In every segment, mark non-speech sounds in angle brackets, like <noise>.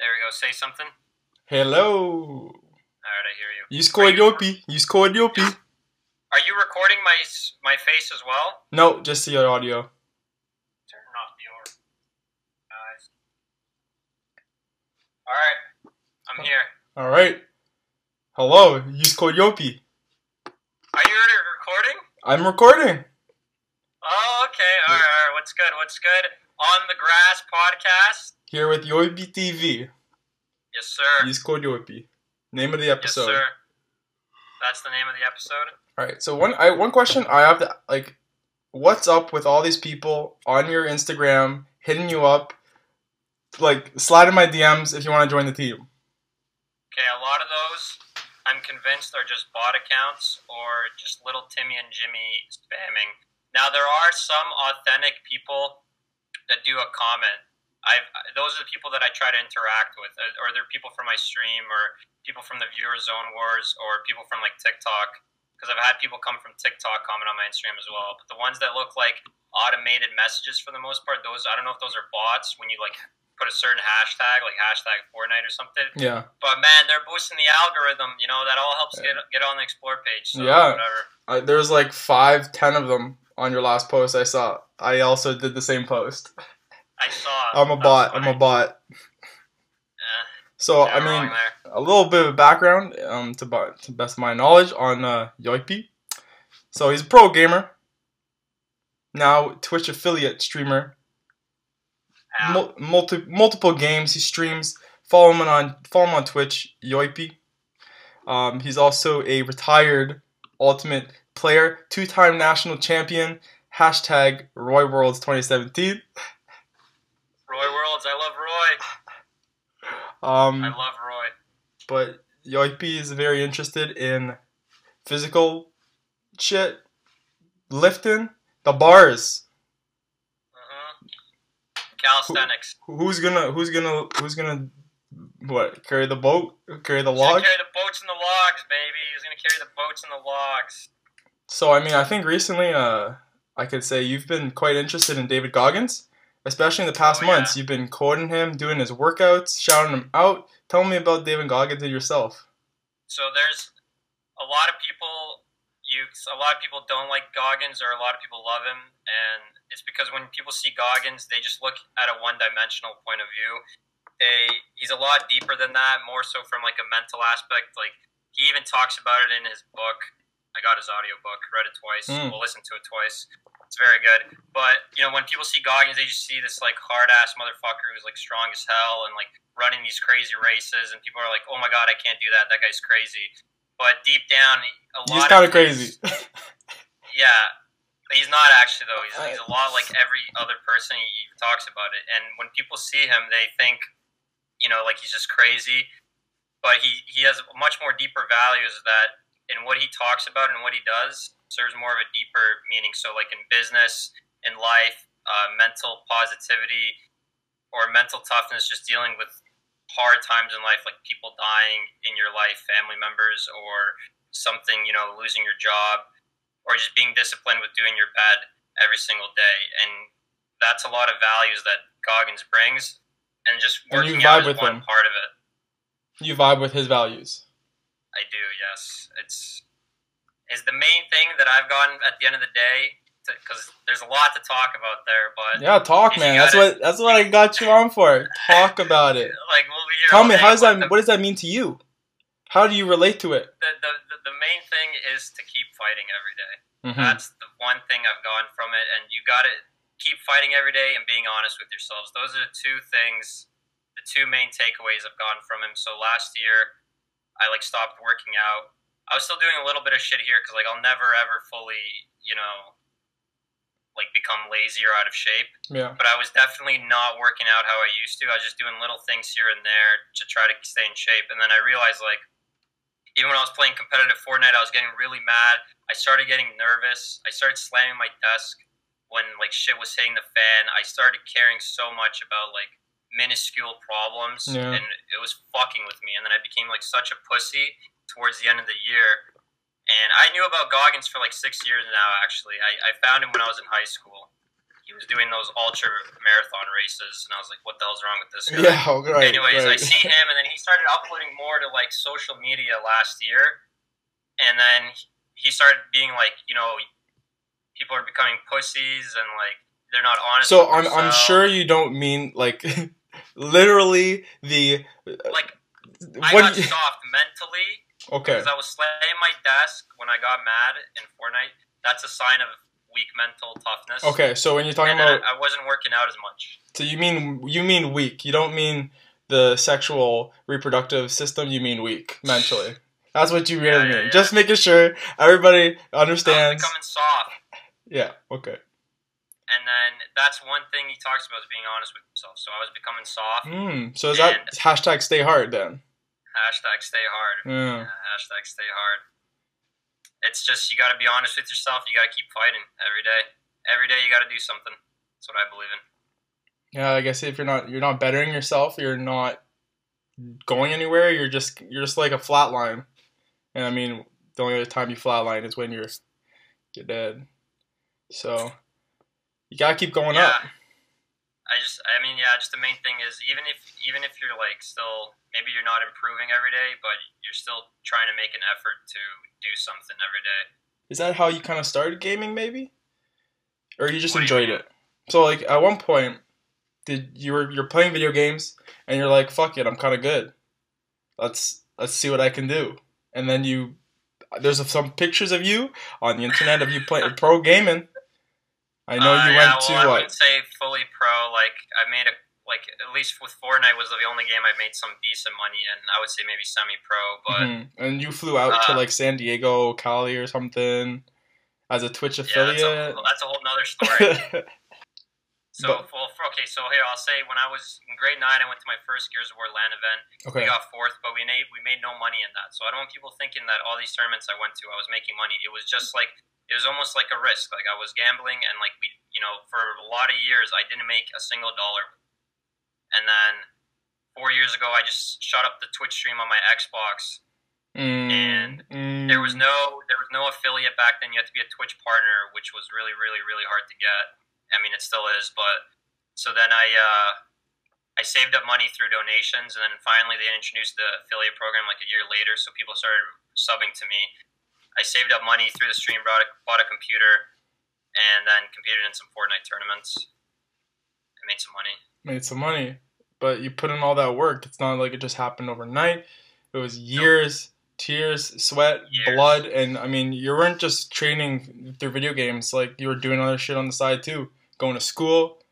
There we go. Say something. Hello. All right, I hear you. You scored Yopi. You scored Yopi. Are you recording my my face as well? No, just the audio. Turn off your eyes. All right, I'm oh. here. All right. Hello. You scored Yopi. Are you already recording? I'm recording. Oh, okay. All right, all right. What's good? What's good? On the Grass podcast. Here with Yopi TV. Yes, sir. You scored Yopi. Name of the episode. yes, sir. That's the name of the episode. All right. So one, I one question I have to like, what's up with all these people on your Instagram hitting you up, like slide in my DMs if you want to join the team. Okay, a lot of those I'm convinced are just bot accounts or just little Timmy and Jimmy spamming. Now there are some authentic people that do a comment. I've those are the people that I try to interact with, uh, or they're people from my stream, or people from the viewer zone wars, or people from like TikTok. Because I've had people come from TikTok comment on my Instagram as well. But the ones that look like automated messages for the most part, those I don't know if those are bots when you like put a certain hashtag, like hashtag Fortnite or something. Yeah. But man, they're boosting the algorithm. You know that all helps get get on the explore page. So Yeah. whatever. There's like five, ten of them on your last post I saw. I also did the same post. <laughs> I saw. I'm a bot. I'm a bot. So yeah, I mean, a little bit of background um, to, to best of my knowledge on uh, Yoipi. So he's a pro gamer. Now Twitch affiliate streamer. Yeah. Mul- multi- multiple games he streams. Follow him on follow him on Twitch, Yoipi. Um, he's also a retired Ultimate player, two-time national champion. Hashtag Roy Worlds 2017. Roy Worlds. I love Roy. Um, I love Roy. but Yoipi is very interested in physical shit, lifting, the bars. hmm Calisthenics. Who's gonna who's gonna who's gonna what carry the boat, carry the log? carry the boats and the logs, baby. He's gonna carry the boats and the logs. So I mean, I think recently, uh, I could say you've been quite interested in David Goggins, especially in the past Oh, yeah. months. You've been quoting him, doing his workouts, shouting him out. Tell me about David Goggins and yourself. So there's a lot of people. You a lot of people don't like Goggins, or a lot of people love him, and it's because when people see Goggins, they just look at a one-dimensional point of view. They, he's a lot deeper than that, more so from like a mental aspect. Like he even talks about it in his book. I got his audiobook, read it twice, Mm. we'll listen to it twice. It's very good. But you know, when people see Goggins, they just see this like hard ass motherfucker who's like strong as hell and like running these crazy races, and people are like, "Oh my god, I can't do that. That guy's crazy." But deep down, a lot He's kind of crazy. <laughs> yeah, he's not actually though. He's, he's a lot uh, like every other person he, he talks about it. And when people see him, they think, you know, like he's just crazy. But he he has much more deeper values that in what he talks about and what he does serves more of a deeper meaning. So like in business, in life, uh, mental positivity, or mental toughness, just dealing with hard times in life, like people dying in your life, family members, or something, you know, losing your job, or just being disciplined with doing your bed every single day. And that's a lot of values that Goggins brings, and just And working out is with one part of it. You vibe with his values. I do, yes. It's is the main thing that I've gotten at the end of the day, because there's a lot to talk about there. But Yeah, talk, man. That's it. what that's what I got you on for. Talk <laughs> about it. like, we'll be Tell me, how does that? the- What does that mean to you? How do you relate to it? the, the, the, the main thing is to keep fighting every day. Mhm. That's the one thing I've gotten from it, and you got to keep fighting every day and being honest with yourselves. Those are the two things, the two main takeaways I've gotten from him. So last year, I like stopped working out. I was still doing a little bit of shit here because like I'll never ever fully, you know, like become lazy or out of shape Yeah. but I was definitely not working out how I used to. I was just doing little things here and there to try to stay in shape. And then I realized, like, even when I was playing competitive Fortnite, I was getting really mad. I started getting nervous. I started slamming my desk when like shit was hitting the fan. I started caring so much about like minuscule problems, Yeah. and it was fucking with me. And then I became like such a pussy towards the end of the year. And I knew about Goggins for like six years now. Actually, I, I found him when I was in high school. He was doing those ultra marathon races, and I was like, "What the hell's wrong with this guy?" Yeah, <laughs> right. Anyways, right. I see him, and then he started uploading more to like social media last year, and then he started being like, you know, people are becoming pussies, and like they're not honest. So I'm I'm sure you don't mean like <laughs> literally the like I what got you- soft mentally okay. because I was slaying my desk when I got mad in Fortnite. That's a sign of weak mental toughness. Okay, so when you're talking And about I, I wasn't working out as much. so you mean you mean weak. You don't mean the sexual reproductive system, you mean weak mentally. That's what you really Yeah, yeah, mean. yeah. Just making sure everybody understands. becoming soft. Yeah, okay. And then that's one thing he talks about is being honest with himself. So I was becoming soft. Hmm. So is that hashtag stay hard then? Hashtag stay hard. Yeah. Yeah, hashtag stay hard. It's just you got to be honest with yourself. You got to keep fighting every day. Every day you got to do something. That's what I believe in. Yeah, like I say, if you're not you're not bettering yourself, you're not going anywhere. You're just you're just like a flat line. And I mean, the only other time you flatline is when you're you're dead. So you gotta keep going yeah. up. I just, I mean, yeah. Just the main thing is even if even if you're like still maybe you're not improving every day, but you're still trying to make an effort to do something every day. Is that how you kind of started gaming, maybe, or you just What do you enjoyed it? So like at one point, did you were you're playing video games and you're like, fuck it, I'm kind of good. Let's let's see what I can do. And then you, there's some pictures of you on the internet of you playing <laughs> pro gaming. I know Uh, you yeah, went well, to I wouldn't say fully pro. Like I made a like at least with Fortnite was the only game I made some decent money in. I would say maybe semi-pro, but Mhm. And you flew out to Uh, like San Diego, Cali, or something as a Twitch yeah, that's affiliate. a, that's a whole nother story. <laughs> So, But- well, for- okay, so here I'll say when I was in grade nine, I went to my first Gears of War LAN event. okay. We got fourth, but we made we made no money in that. So I don't want people thinking that all these tournaments I went to, I was making money. It was just like it was almost like a risk. Like I was gambling, and like we, you know, for a lot of years, I didn't make a single dollar. And then four years ago, I just shut up the Twitch stream on my Xbox. Mm, and mm. There was no there was no affiliate back then. You had to be a Twitch partner, which was really really really hard to get. I mean, it still is, but so then I uh, I saved up money through donations, and then finally they introduced the affiliate program like a year later, so people started subbing to me. I saved up money through the stream, bought a, bought a computer, and then competed in some Fortnite tournaments. I made some money. made some money, but you put in all that work. It's not like it just happened overnight. It was years, tears, sweat, Years. blood, and I mean, you weren't just training through video games. Like you were doing other shit on the side too, going to school.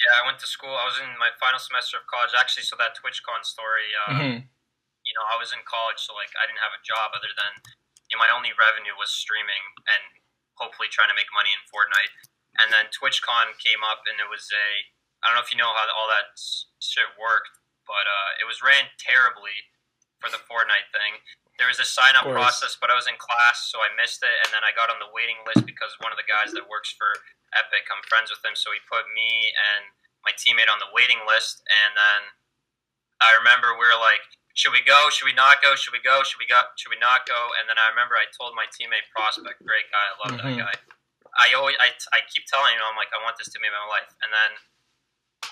Yeah, I went to school. I was in my final semester of college, actually. So that TwitchCon story, uh, hmm you know, I was in college, so like I didn't have a job other than you know, my only revenue was streaming and hopefully trying to make money in Fortnite. And then TwitchCon came up, and it was a I don't know if you know how all that shit worked, but uh, it was ran terribly for the Fortnite thing. There was a sign up process, but I was in class, so I missed it, and then I got on the waiting list because one of the guys that works for Epic, I'm friends with him, so he put me and my teammate on the waiting list, and then I remember we were like, should we go? Should we not go? Should we go? Should we go? Should we not go? And then I remember I told my teammate Prospect, great guy, I love Mhm. that guy. I always, I, I keep telling him, I'm like, I want this to be my life. And then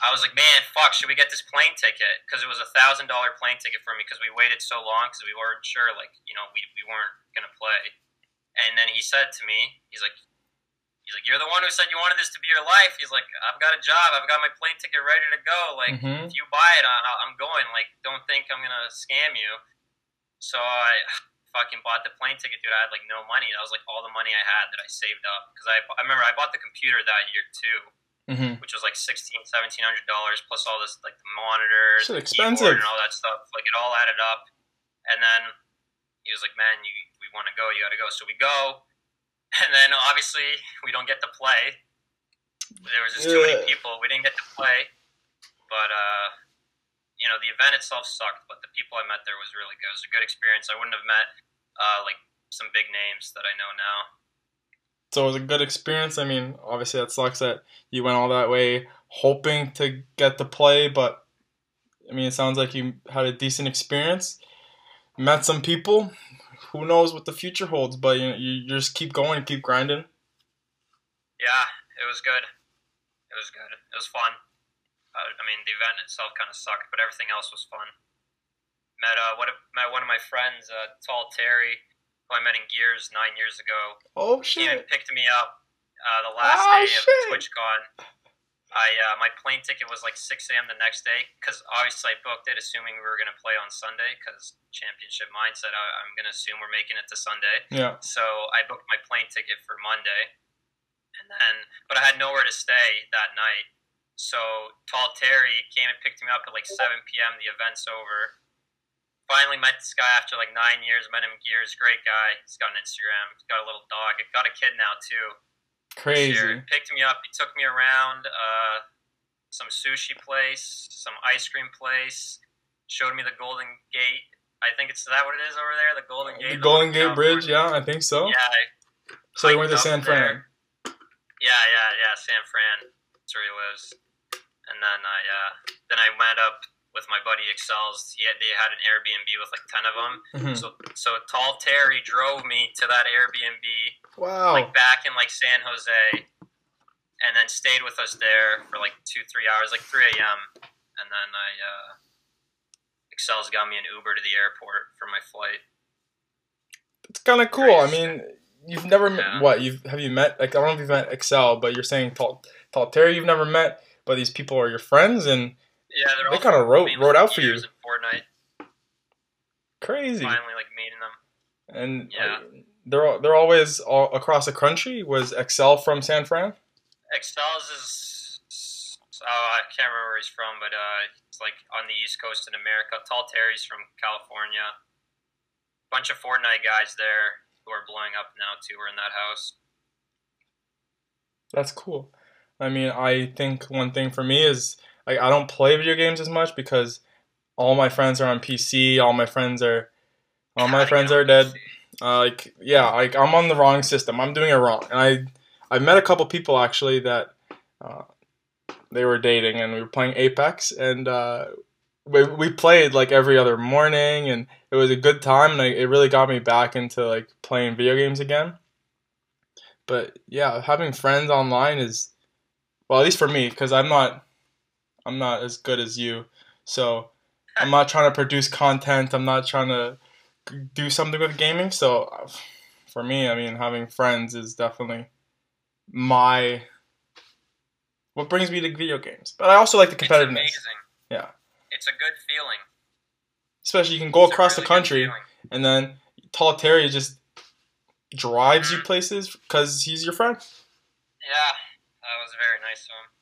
I was like, man, fuck, should we get this plane ticket? Because it was a thousand dollar plane ticket for me because we waited so long because we weren't sure, like, you know, we, we weren't gonna play. And then he said to me, he's like, he's like, you're the one who said you wanted this to be your life. He's like, I've got a job, I've got my plane ticket ready to go. Like, hmm if you buy it, I- I'm going. Like, don't think I'm gonna scam you. So I <sighs> fucking bought the plane ticket, dude. I had like no money. That was like all the money I had that I saved up because I, I remember I bought the computer that year too, hmm which was like sixteen, seventeen hundred dollars plus all this like the monitor, the expensive. keyboard, and all that stuff. Like it all added up. And then he was like, "Man, you we want to go. You got to go." So we go, <laughs> and then obviously we don't get to play. There was just too many people. We didn't get to play, but uh, you know the event itself sucked. But the people I met there was really good. It was a good experience. I wouldn't have met uh, like some big names that I know now. So it was a good experience. I mean, obviously that sucks that you went all that way hoping to get to play, but I mean, it sounds like you had a decent experience. Met some people. Who knows what the future holds? But you, you just keep going, keep grinding. Yeah, it was good. It was good. It was fun. Uh, I mean, the event itself kind of sucked, but everything else was fun. Met uh, what met one of my friends, uh, Tall Terry, who I met in Gears nine years ago. Oh He even picked me up uh, the last Oh, day shit. of TwitchCon. I uh, my plane ticket was like 6 a.m. the next day because obviously I booked it assuming we were gonna play on Sunday because championship mindset. I, I'm gonna assume we're making it to Sunday. Yeah. So I booked my plane ticket for Monday, and then but I had nowhere to stay that night. So Tall Terry came and picked me up at like 7 p.m. The event's over. Finally met this guy after like nine years. Met him years. Great guy. He's got an Instagram. He's got a little dog. He Got a kid now too. Crazy. Sure. Picked me up. He took me around uh, some sushi place, some ice cream place. Showed me the Golden Gate. I think it's that what it is over there. The Golden Gate. The Golden Gate Bridge, yeah, I think so. Yeah, I- so you went to San Fran. there. Yeah, yeah, yeah. San Fran. That's where he lives. And then I uh, then I went up with my buddy Excels. He had, they had an Airbnb with like ten of them. Mhm. So so Tall Terry drove me to that Airbnb Wow. like back in like San Jose, and then stayed with us there for like two three hours, like three a.m. And then I uh, Excel's got me an Uber to the airport for my flight. It's kind of cool. I mean, you've never met what you've have you met? Like I don't know if you've met Excel, but you're saying Tall Tall Terry you've never met, but these people are your friends and Yeah, they're They kinda from- wrote- wrote out for you. And Fortnite. crazy. Finally, like meeting them. And Yeah. uh, they're they're always all across the country. Was Excel from San Fran? Excel's is oh I can't remember where he's from, but uh, it's like on the East Coast in America. Tall Terry's from California. Bunch of Fortnite guys there who are blowing up now too. We're in that house. That's cool. I mean, I think one thing for me is like I don't play video games as much because all my friends are on PC. All my friends are all my friends are dead. Uh, like yeah, like I'm on the wrong system. I'm doing it wrong, and I I met a couple people actually that uh, they were dating, and we were playing Apex, and uh, we we played like every other morning, and it was a good time, and I, it really got me back into like playing video games again. But yeah, having friends online is well, at least for me, because I'm not I'm not as good as you, so I'm not trying to produce content. I'm not trying to do something with gaming. So for me, I mean, having friends is definitely my what brings me to video games. But I also like the It's competitiveness, amazing. Yeah. It's a good feeling. especially you can go It's across really the country, and then Tall Terry just drives you places because he's your friend. Yeah, that was very nice of him.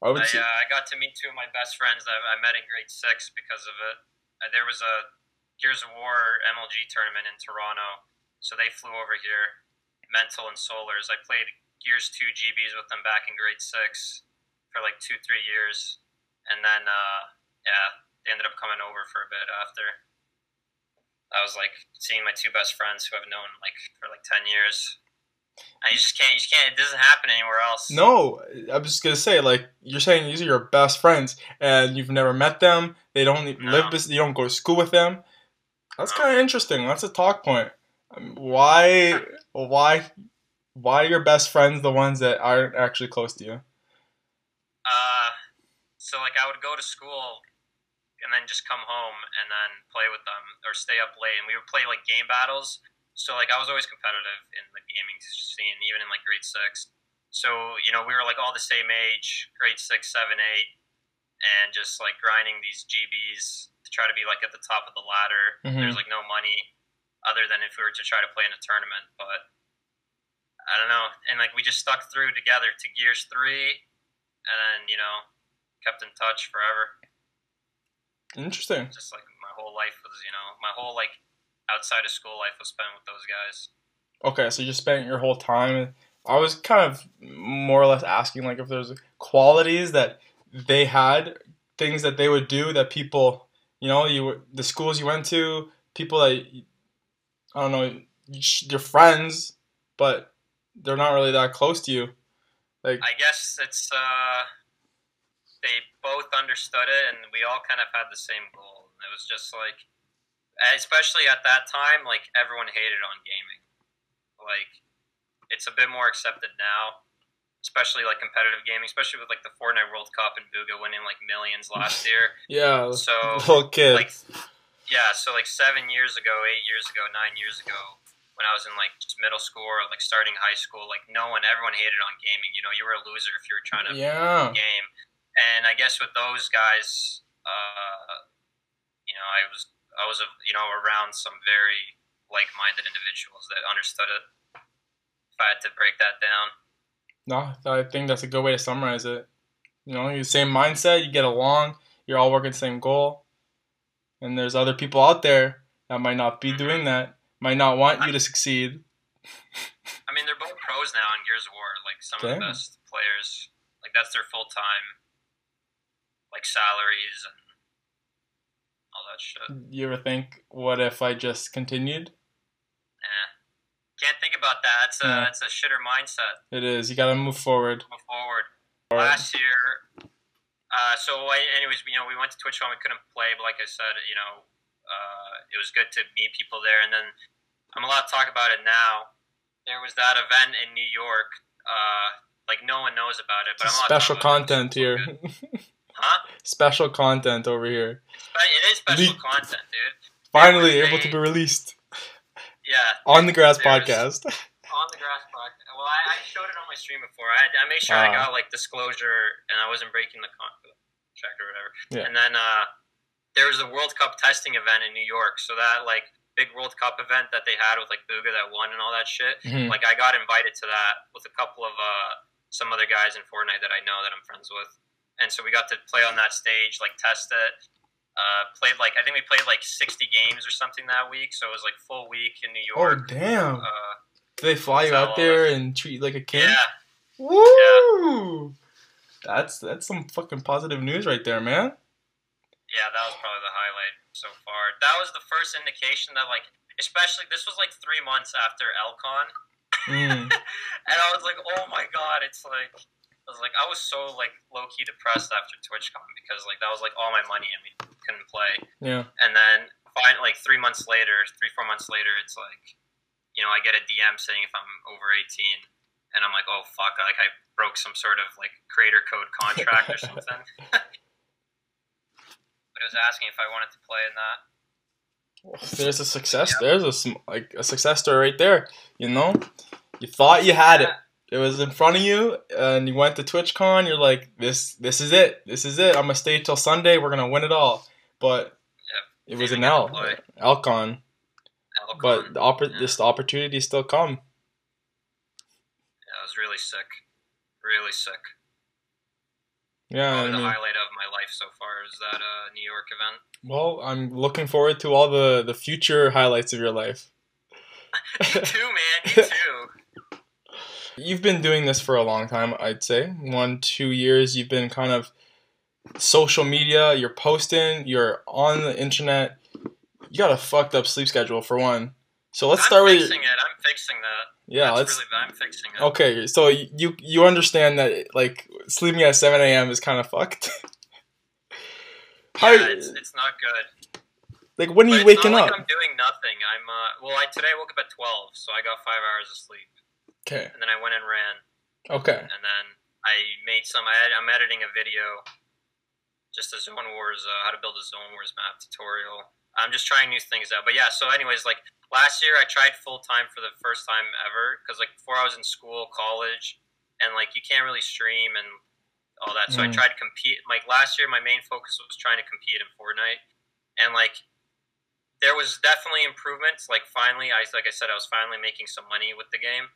I would I, say, uh, I got to meet two of my best friends that I met in grade six because of it. Uh, there was a Gears of War MLG tournament in Toronto, so they flew over here. Mental and Solars. I played Gears 2 GBs with them back in grade six for like two, three years. And then, uh, yeah, they ended up coming over for a bit after. I was like seeing my two best friends who I've known like for like 10 years. You just can't, you just can't, it doesn't happen anywhere else. no, I was just gonna say like you're saying these are your best friends, and you've never met them. They don't No. live. You don't go to school with them. That's No. kind of interesting. That's a talk point. Um, Why? Why? Why are your best friends the ones that aren't actually close to you? Uh, so like I would go to school and then just come home and then play with them or stay up late and we would play like game battles. So like I was always competitive in the gaming scene, even in like grade six. So you know we were like all the same age, grade six, seven, eight, and just like grinding these GBs to try to be like at the top of the ladder. Mhm. There's like no money other than if we were to try to play in a tournament, but. I don't know, and like we just stuck through together to Gears three, and then you know kept in touch forever. Interesting. Just like my whole life was, you know, my whole like outside of school life was spent with those guys. Okay, so you just spent your whole time. I was kind of more or less asking like if there's qualities that they had, things that they would do that people, you know, you were- the schools you went to, people that I don't know, your friends, but they're not really that close to you. Like, I guess it's uh, they both understood it, and we all kind of had the same goal. It was just like, especially at that time, like everyone hated on gaming. Like, it's a bit more accepted now, especially like competitive gaming, especially with like the Fortnite World Cup and Bugha winning like millions last <laughs> year. Yeah. So <laughs> okay. like yeah, so like seven years ago, eight years ago, nine years ago, when I was in like just middle school or like starting high school, like no one, everyone hated on gaming. You know, you were a loser if you were trying to yeah. game. And I guess with those guys, uh, you know, I was I was you know around some very like-minded individuals that understood it. If I had to break that down. No, I think that's a good way to summarize it. You know, you same mindset, you get along, you're all working the same goal. And there's other people out there that might not be mm-hmm. doing that, might not want you to succeed. <laughs> I mean, they're both pros now in Gears of War, like some of the best players. Like that's their full time, like salaries and shit. You ever think, what if I just continued? Eh. Can't think about that. It's a Yeah. it's a shitter mindset. It is. You gotta move forward. Move forward. Last year, uh, so I, anyways, you know, we went to TwitchCon. We couldn't play, but like I said, you know, uh, it was good to meet people there. And then I'm allowed to talk about it now. There was that event in New York. Uh, like no one knows about it, but I'm Special content here. <laughs> Huh? Special content over here. It is special content, dude. Finally able to be released Yeah. on the Grass podcast. <laughs> On the grass podcast. Well, I, I showed it on my stream before. I, I made sure I Ah. got like disclosure and I wasn't breaking the contract or whatever. Yeah. And then uh, there was a World Cup testing event in New York. So that like big World Cup event that they had with like Bugha that won and all that shit. Mhm. Like I got invited to that with a couple of uh, some other guys in Fortnite that I know that I'm friends with. And so we got to play on that stage, like test it. Uh, played like I think we played like 60 games or something that week, so it was like full week in New York. Oh damn! Uh, Do they fly you out there and treat you like a king? yeah, Woo! That's that's some fucking positive news right there, man. Yeah, that was probably the highlight so far. That was the first indication that, like, especially this was like three months after Elcon, Mm. <laughs> and I was like, oh my god, it's like, I was like, I was so like low key depressed after TwitchCon because like that was like all my money and we couldn't play, Yeah. and then finally, like three months later, three four months later, it's like, you know, I get a DM saying if I'm over eighteen, and I'm like, oh fuck, like I broke some sort of like creator code contract or <laughs> something. <laughs> but it was asking if I wanted to play in that. There's a success. There's a like a success story right there. You know, you thought you had it. It was in front of you, and you went to TwitchCon. You're like, this, this is it. This is it. I'm gonna stay till Sunday. We're gonna win it all. But it was an Didn't get to L. Elcon. Elcon. But the oppor- Yeah. this opportunity still come. Yeah, it was really sick. Really sick. Yeah, I Probably the highlight of my life so far is that uh, New York event. well, I'm looking forward to all the the future highlights of your life. <laughs> Me too, man. Me <laughs> too. You've been doing this for a long time, I'd say. One, two years. You've been kind of social media. You're posting. You're on the internet. You got a fucked up sleep schedule for one. So let's I'm start with fixing it. I'm fixing that. yeah. That's Let's really. I'm fixing it. okay. So you you understand that like sleeping at seven a.m. is kind of fucked. <laughs> How Yeah, it's, it's not good. like when are But you waking not up? like I'm doing nothing. I'm uh, well. I today I woke up at twelve, so I got five hours of sleep, Okay. and then I went and ran, Okay. and then I made some. I had, I'm editing a video, just a Zone Wars, uh, how to build a Zone Wars map tutorial. I'm just trying new things out. But yeah, so anyways, like last year I tried full time for the first time ever because like before I was in school, college, and like you can't really stream and all that. So I Mm. tried to compete. Like last year, my main focus was trying to compete in Fortnite, and like there was definitely improvements. Like finally, I like I said, I was finally making some money with the game,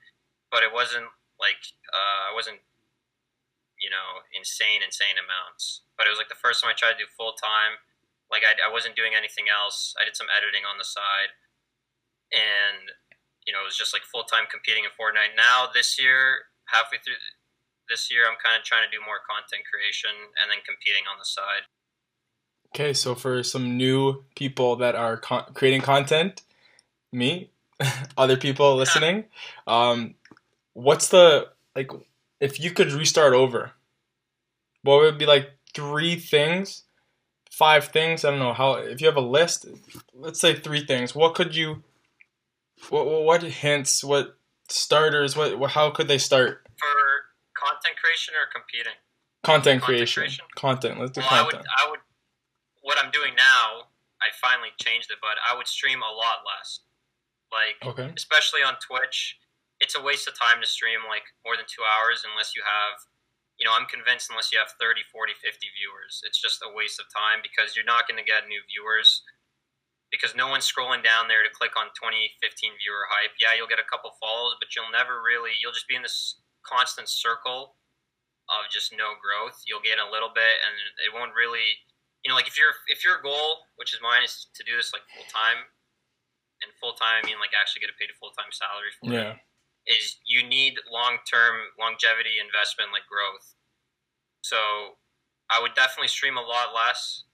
but it wasn't like uh, I wasn't you know insane insane amounts. But it was like the first time I tried to do full time. Like I, I wasn't doing anything else. I did some editing on the side, and you know it was just like full time competing in Fortnite. Now this year, halfway through this year, I'm kind of trying to do more content creation and then competing on the side. Okay, so for some new people that are con- creating content, me, <laughs> other people <laughs> listening, um, what's the like? If you could restart over, what would be like three things, five things? I don't know how. If you have a list, let's say three things. What could you? What what hints? What starters? What, how could they start? For content content creation or competing? Content, Content creation. creation? Content. Let's do Well, I would, content. I would. What I'm doing now, I finally changed it, but I would stream a lot less. Like, Okay. especially on Twitch, it's a waste of time to stream like more than two hours unless you have, you know, I'm convinced unless you have 30, 40, 50 viewers, it's just a waste of time because you're not going to get new viewers because no one's scrolling down there to click on 2015 viewer hype. Yeah, you'll get a couple follows, but you'll never really, you'll just be in this constant circle of just no growth. You'll get a little bit and it won't really, you know, like if your if your goal, which is mine, is to do this like full time, and full time I mean like actually get a paid full time salary for it Yeah. Is you need long term longevity investment like growth. So I would definitely stream a lot less.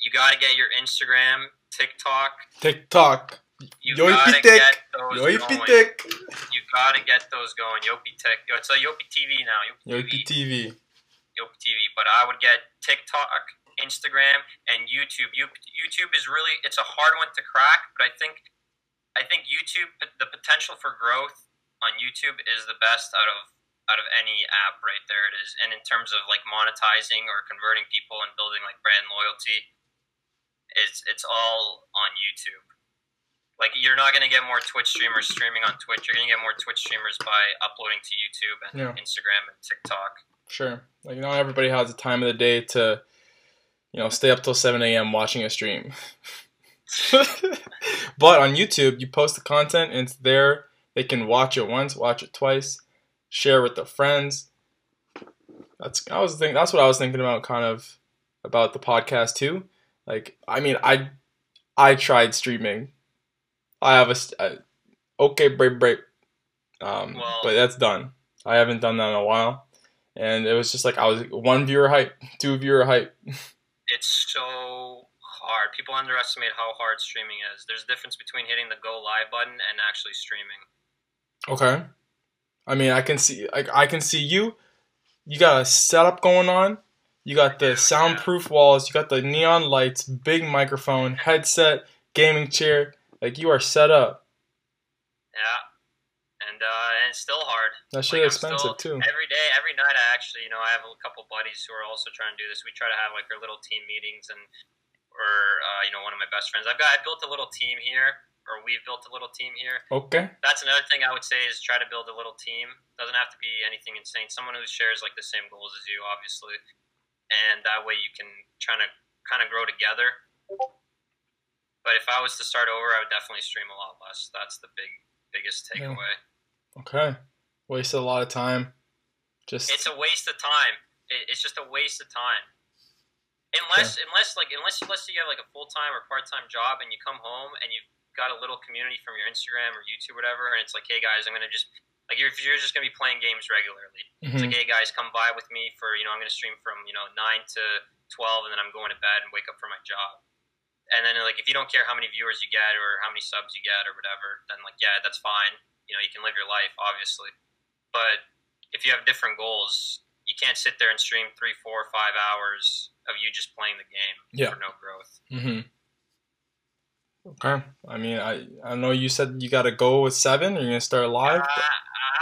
You got to get your Instagram, TikTok. TikTok. You Yoipi got to Tik. get those going. Tik. You got to get those going. Yopi Tik. It's a Yopi TV now. Yopi. TV. Yopi TV. But I would get TikTok, Instagram, and YouTube. YouTube is really it's a hard one to crack, but I think I think YouTube the potential for growth on YouTube is the best out of out of any app right there it is. And in terms of like monetizing or converting people and building like brand loyalty, it's it's all on YouTube. Like you're not gonna get more Twitch streamers streaming on Twitch. You're gonna get more Twitch streamers by uploading to YouTube and Yeah. Instagram and TikTok. Sure. Like not everybody has the time of the day to, you know, stay up till seven a.m. watching a stream. <laughs> but on YouTube, you post the content and it's there. They can watch it once, watch it twice, share with their friends. That's I was thinking. That's what I was thinking about, kind of about the podcast too. Like, I mean, I I tried streaming. I have a, a okay break break, um, but that's done. I haven't done that in a while, and it was just like I was one viewer hype, two viewer hype. <laughs> it's so hard. People underestimate how hard streaming is. There's a difference between hitting the go live button and actually streaming. Okay. I mean, I can see like I can see you. You got a setup going on. You got the soundproof walls. You got the neon lights, big microphone, headset, gaming chair. Like you are set up. Yeah. And uh, and it's still hard. That shit Like, expensive still- too. Every day, every night, I actually, you know, I have a couple buddies who are also trying to do this. We try to have like our little team meetings, and or uh, you know, one of my best friends. I've got I built a little team here, or we've built a little team here. Okay. That's another thing I would say is try to build a little team. Doesn't have to be anything insane. Someone who shares like the same goals as you, obviously, and that way you can try to kind of grow together. But if I was to start over, I would definitely stream a lot less. That's the big biggest Yeah. takeaway. Okay. Wasted a lot of time. Just It's a waste of time. It's just a waste of time. Unless, unless like, unless unless you have like a full time or part time job, and you come home and you've got a little community from your Instagram or YouTube, or whatever, and it's like, hey guys, I'm gonna just like you're, you're just gonna be playing games regularly. It's Mhm. like, hey guys, come by with me for you know I'm gonna stream from you know nine to twelve, and then I'm going to bed and wake up for my job. And then like if you don't care how many viewers you get or how many subs you get or whatever, then like yeah, that's fine. You know you can live your life obviously, but if you have different goals, you can't sit there and stream three, four, five hours of you just playing the game Yeah. for no growth. Mhm. Okay. I mean, I I know you said you got to go with seven. You're gonna start live. Uh,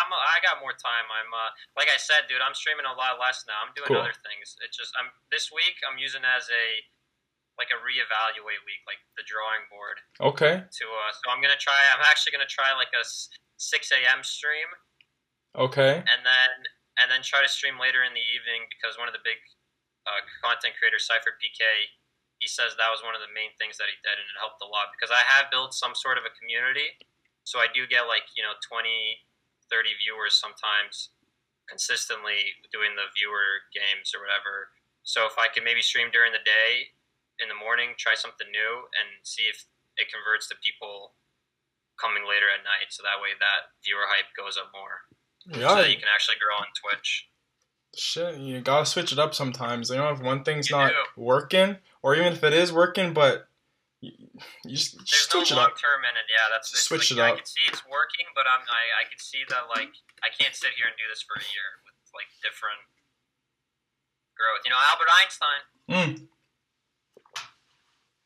I'm, I got more time. I'm uh, like I said, dude. I'm streaming a lot less now. I'm doing Cool. other things. It's just I'm this week. I'm using as a like a reevaluate week, like the drawing board. Okay. To uh, so I'm gonna try. I'm actually gonna try like a 6 a.m. stream, Okay. and then and then try to stream later in the evening because one of the big uh, content creators, SypherPK, he says that was one of the main things that he did, and it helped a lot because I have built some sort of a community, so I do get like you know 20, 30 viewers sometimes consistently doing the viewer games or whatever. So if I can maybe stream during the day, in the morning, try something new, and see if it converts to people coming later at night, so that way that viewer hype goes up more so Yeah. that you can actually grow on Twitch. Shit, you gotta switch it up sometimes. You know, if one thing's You not do. working, or even if it is working, but you, you just, There's just switch no it long up. term in it. Yeah, that's it's Switch like, it I can see it's working, but I'm I, I can see that like I can't sit here and do this for a year with like different growth. You know, Albert Einstein. Mm.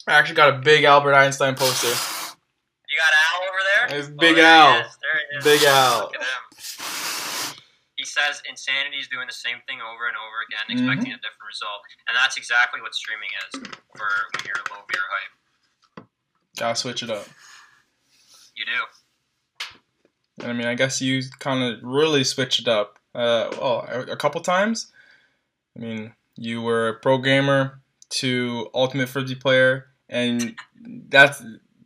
I actually got a big Albert Einstein poster. You got Al over there? It's Oh, Big he Al. is, there he is. Big Al. Look at him. He's says insanity is doing the same thing over and over again, Mm-hmm. expecting a different result, and that's exactly what streaming is for when you're low beer hype. Gotta switch it up. You do. And I mean, I guess you kind of really switched it up. Uh, well, a, a couple times. I mean, you were a pro gamer to ultimate frisbee player, and that's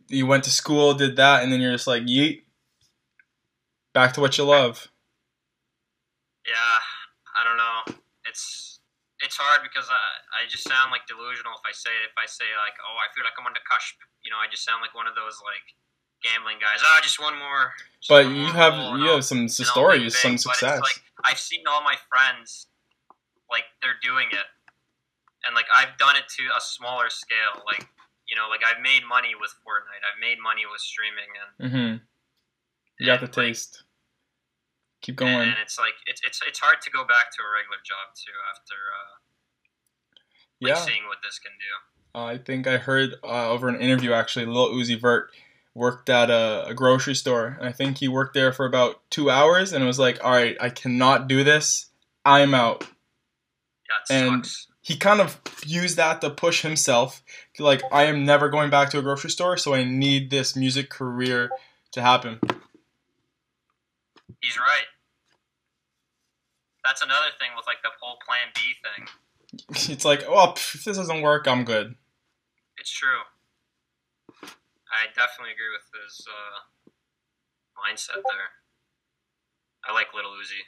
you went to school, did that, and then you're just like yeet, back to what you love. Yeah, I don't know. It's it's hard because I I just sound like delusional if I say if I say like oh I feel like I'm on the cusp. You know, I just sound like one of those like gambling guys. Ah, just one more. just But one you more have you have some stories, some success. Like I've seen all my friends like they're doing it, and like I've done it to a smaller scale. Like you know, like I've made money with Fortnite. I've made money with streaming, and mm-hmm. You got the and, like, taste. Keep going. and it's like it's it's it's hard to go back to a regular job too after uh, like Yeah. seeing what this can do. I think I heard uh, over an interview actually, Lil Uzi Vert worked at a, a grocery store, and I think he worked there for about two hours, and it was like, all right, I cannot do this. I'm out. Yeah, And- sucks. He kind of used that to push himself. to Like, I am never going back to a grocery store, so I need this music career to happen. He's right. That's another thing with like the whole Plan B thing. <laughs> It's like, oh, pff, if this doesn't work, I'm good. It's true. I definitely agree with his uh, mindset there. I like Lil Uzi.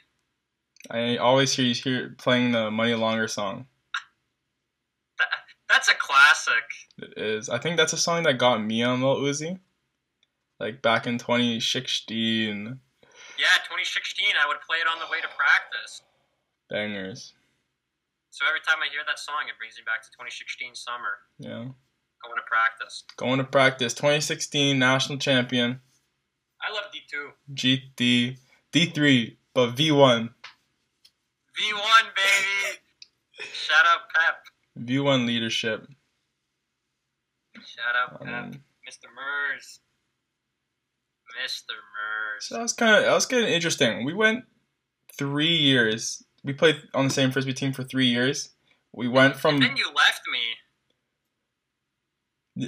I always hear you hear playing the Money Longer song. <laughs> That's a classic. It is. I think that's a song that got me on Lil Uzi. Like back in 2016. Yeah, 2016. I would play it on the way to practice. Bangers. So every time I hear that song, it brings me back to 2016 summer Yeah. going to practice. Going to practice. 2016 national champion. I love D2. GD. D3, but V1. V1 baby. Shout out Pep. V1 leadership. Shout out Pep. Um, Mr. Mers. So that was kind of that was kind of interesting. We went three years. We played on the same frisbee team for three years. We went from then you left me.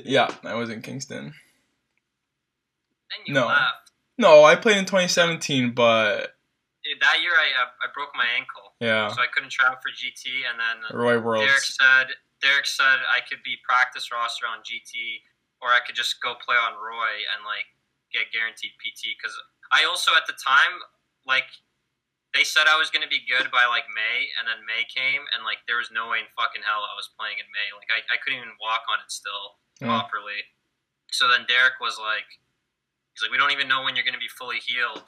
yeah. I was in Kingston. Then you No. left. No, I played in 2017, but that year I uh, I broke my ankle, yeah, so I couldn't travel for GT. And then Roy Derek said Derek said I could be practice roster on GT, or I could just go play on Roy and like get guaranteed PT. Because I also at the time like they said I was gonna be good by like May, and then May came, and like there was no way in fucking hell I was playing in May. Like I, I couldn't even walk on it still properly. So then Derek was like, he's like, we don't even know when you're gonna be fully healed.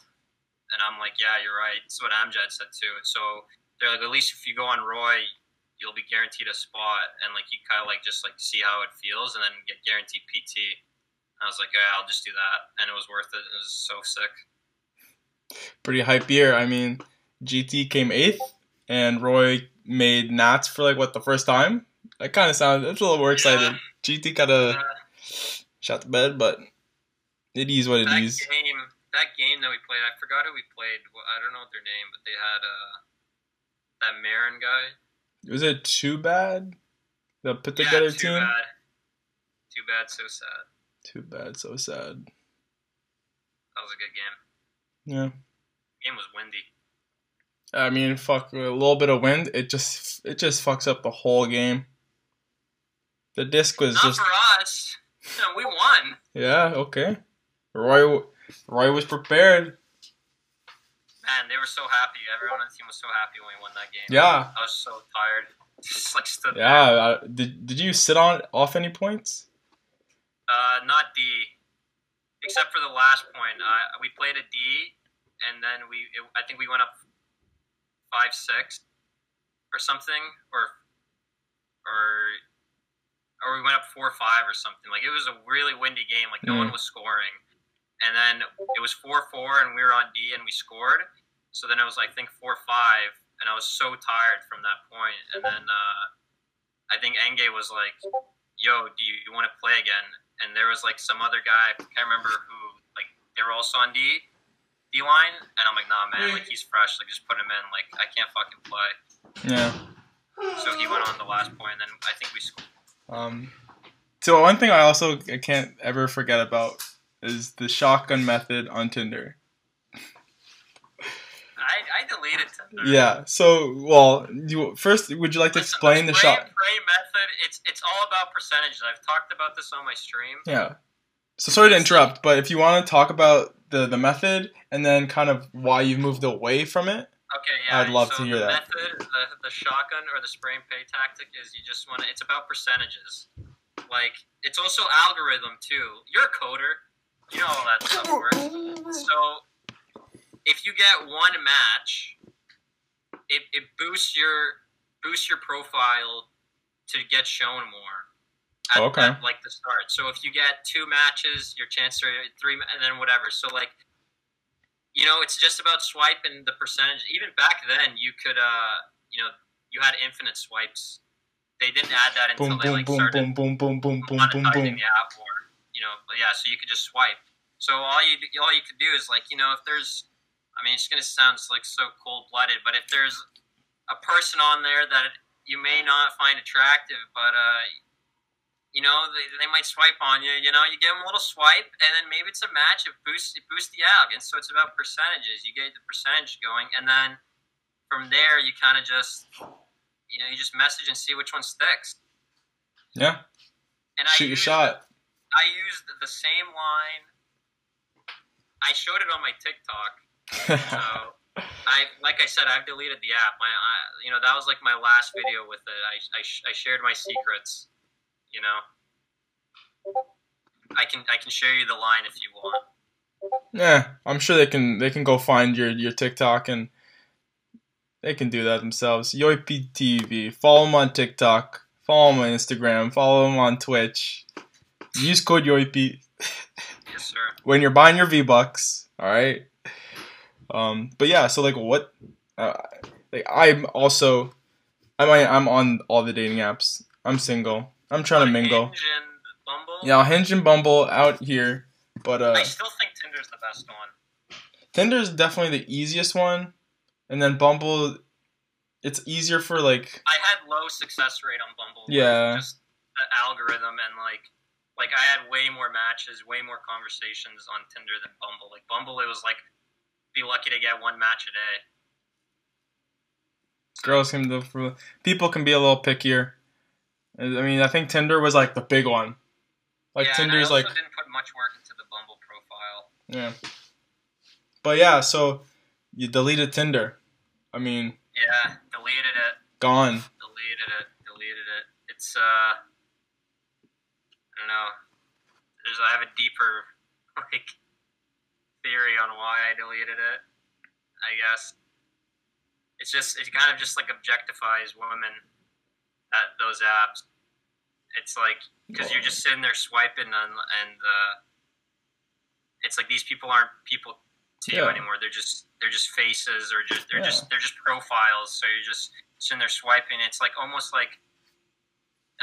And I'm like, yeah, you're right. That's what Amjad said too. So they're like, at least if you go on Roy, you'll be guaranteed a spot, and like you kind of like just like see how it feels, and then get guaranteed PT. I was like, yeah, I'll just do that, and it was worth it. It was so sick. Pretty hype year. I mean, GT came eighth, and Roy made Nats for like what the first time. That kind of sounds. That's a little more excited. GT kind of Uh, shot the bed, but it is what it that is. game, that game that we played, I forgot who we played. I don't know what their name, but they had uh that Marin guy. Was it too bad? The put yeah, together too team. bad. Too bad, so sad. Too bad, so sad. That was a good game. Yeah. game was windy. I mean, fuck a little bit of wind. It just it just fucks up the whole game. The disc was Not just for us. No, we won. yeah okay. Roy Roy was prepared. Man, they were so happy. Everyone on the team was so happy when we won that game. Yeah, I was so tired. <laughs> Just like stood there. yeah. Uh, did did you sit on off any points? Uh, not D. Except for the last point. Uh, we played a D, and then we. It, I think we went up five six, or something, or or or we went up four five or something. Like it was a really windy game. Like no Mm. one was scoring, and then it was four four, and we were on D, and we scored. So then it was like I think four five, and I was so tired from that point. And then uh, I think Enge was like, "Yo, do you, you want to play again?" And there was like some other guy, I can't remember who. Like they were also on D, D Beilein, and I'm like, nah, man, like he's fresh, like just put him in. Like I can't fucking play. Yeah. So he went on the last point, and then I think we scored. Um, so one thing I also I can't ever forget about is the shotgun method on Tinder. I, I deleted Tinder. Yeah. So, well, you first would you like to Listen, explain the spray shot? and pray method. It's it's all about percentages. I've talked about this on my stream. Yeah. So sorry to interrupt, but if you want to talk about the the method and then kind of why you've moved away from it. Okay, yeah. I'd love so to hear the that. Method, the, the shotgun or the spray and pay tactic is you just want to. It's about percentages. Like it's also algorithm too. You're a coder. You know how that stuff works. So if you get one match, it, it boosts your boosts your profile to get shown more. At, Okay. at, like the start. So if you get two matches, your chance are three, and then whatever. So like you know, it's just about swiping the percentage. Even back then, you could, uh, you know, you had infinite swipes. They didn't add that until Boom they boom like boom started boom boom boom boom boom boom boom. the app, or you know, yeah. So you could just swipe. So all you all you could do is like, you know, if there's, I mean, it's gonna sound like so cold blooded, but if there's a person on there that you may not find attractive, but uh, you know, they, they might swipe on you. You know, you give them a little swipe, and then maybe it's a match. It boosts it boosts the and so it's about percentages. You get the percentage going, and then from there, you kind of just, you know, you just message and see which one sticks. Yeah. And Shoot your used- shot. I used the same line. I showed it on my TikTok. So I, like I said, I've deleted the app. My, I, you know, that was like my last video with it. I, I, I shared my secrets. You know, I can, I can share you the line if you want. yeah, I'm sure they can they can go find your your TikTok and they can do that themselves. Yoipy TV. Follow them on TikTok. Follow them on Instagram. Follow them on Twitch. Use code Yoipy Yes, sir. when you're buying your V Bucks. All right. Um, but yeah, so like what? Uh, like I'm also, I'm I'm on all the dating apps. I'm single. I'm trying to mingle. Hinge and Bumble. Yeah, Hinge and Bumble out here, but uh, I still think Tinder's the best one. Tinder's definitely the easiest one, and then Bumble, it's easier for like I had low success rate on Bumble. Yeah. Just the algorithm and like, like I had way more matches, way more conversations on Tinder than Bumble. Like Bumble, it was like, be lucky to get one match a day. girls can do people can be a little pickier. I mean, I think Tinder was like the big one. Like yeah, Tinder's and I also like didn't put much work into the Bumble profile. yeah. But yeah, so you deleted Tinder. I mean, Yeah, deleted it, gone. deleted it, deleted it. It's uh, I don't know. There's I have a deeper <laughs> like theory on why I deleted it. I guess it's just it kind of just like objectifies women at those apps. It's like because you're just sitting there swiping and and uh, it's like these people aren't people to you anymore. They're just they're just faces or just they're Yeah. just they're just profiles. So you're just sitting there swiping. It's like almost like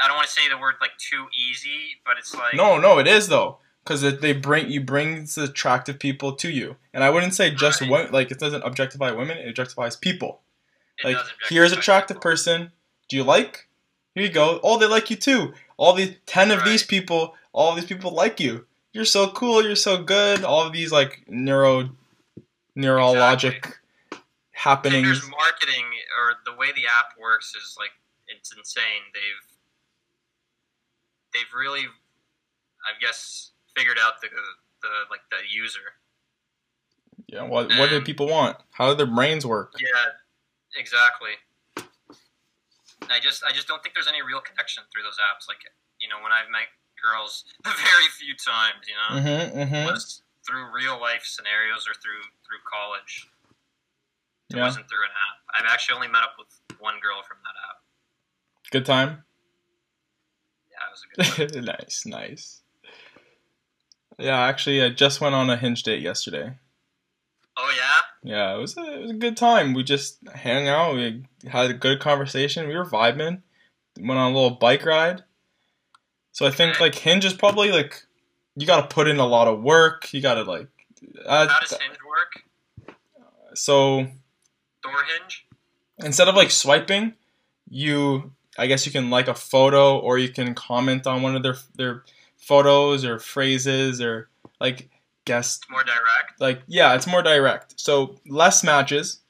I don't want to say the word like too easy, but it's like No, no, it is though, because they bring you brings attractive people to you, and I wouldn't say just Right. women. Like it doesn't objectify women; it objectifies people. it Like here's attractive people. person. Do you like? Here you go. Oh, they like you too. All the ten of these people, all these people like you. You're so cool. You're so good. All of these like neuro, neurologic happenings. Tinder's marketing or the way the app works is like it's insane. They've they've really, I guess, figured out the the like the user. Yeah. What What do people want? How do their brains work? Yeah, exactly. I just I just don't think there's any real connection through those apps. Like you know when I've met girls, the <laughs> very few times you know Mm-hmm. Mm-hmm. was through real life scenarios or through through college. It Yeah. wasn't through an app. I've actually only met up with one girl from that app. Good time. Yeah, it was a good time. <laughs> nice, nice. Yeah, actually, I just went on a hinge date yesterday. oh yeah. Yeah, it was a, it was a good time. We just hang out. We had a good conversation. We were vibing. Went on a little bike ride. So I think like Hinge is probably like you got to put in a lot of work. You got to like. Uh, How does Hinge work? so Door hinge. instead of like swiping, you I guess you can like a photo or you can comment on one of their their photos or phrases or like guess It's more direct. like yeah, it's more direct. So less matches,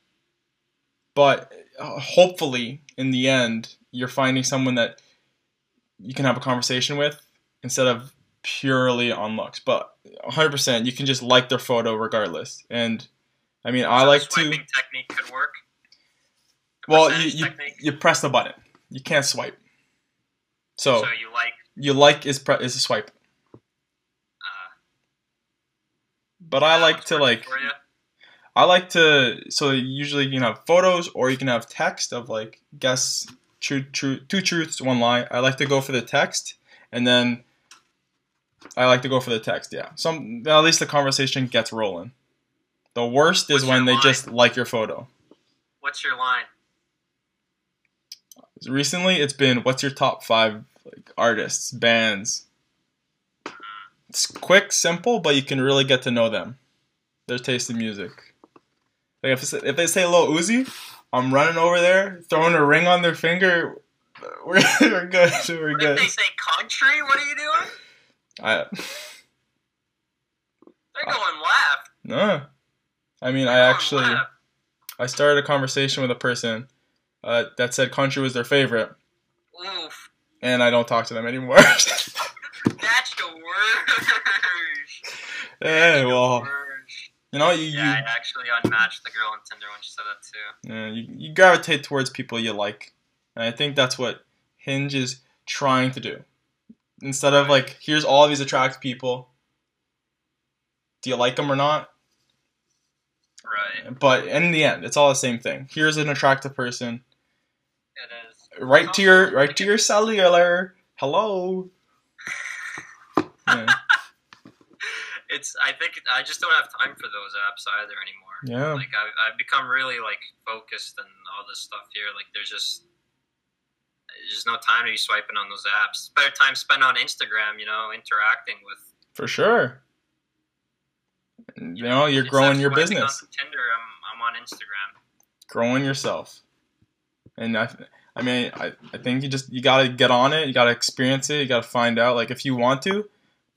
but uh, hopefully in the end you're finding someone that you can have a conversation with instead of purely on looks. But 100% you can just like their photo regardless. And I mean, I like to swiping technique could work. The well, you you, you press the button. You can't swipe. So, so you like you like is pre- is a swipe. uh, But I like to like? I like to so usually you can have photos or you can have text of like guess true true two truths one lie. I like to go for the text and then I like to go for the text. Yeah, some at least the conversation gets rolling. The worst is What's when they line? just like your photo. What's your line? Recently, it's been what's your top five like artists, bands. It's quick, simple, but you can really get to know them, their taste in music. Like if if they say Lil Uzi, I'm running over there, throwing a ring on their finger. <laughs> We're, we're good. <laughs> We're What good. if they say country? What are you doing? I They're going left. no. I mean, I They're going actually left. I started a conversation with a person uh, that said country was their favorite, Oof. And I don't talk to them anymore. <laughs> That's the worst. <laughs> hey, well, worst. you know, you, you I actually unmatched the girl on Tinder when she said that too. Yeah, you, you gravitate towards people you like. And I think that's what Hinge is trying to do. Instead of like, here's all these attractive people. Do you like them or not? Right. But in the end, it's all the same thing. Here's an attractive person. Right to your right to your cellular. Hello. Yeah. <laughs> It's. I think I just don't have time for those apps either anymore. yeah. Like I've, I've become really like focused and all this stuff here. Like there's just there's no time to be swiping on those apps. Better time spent on Instagram. You know, interacting with. For sure. You know, you're growing your business. Tinder. I'm I'm on Instagram. growing yourself. And I, I mean, I, I think you just you gotta get on it. You gotta experience it. You gotta find out. Like if you want to,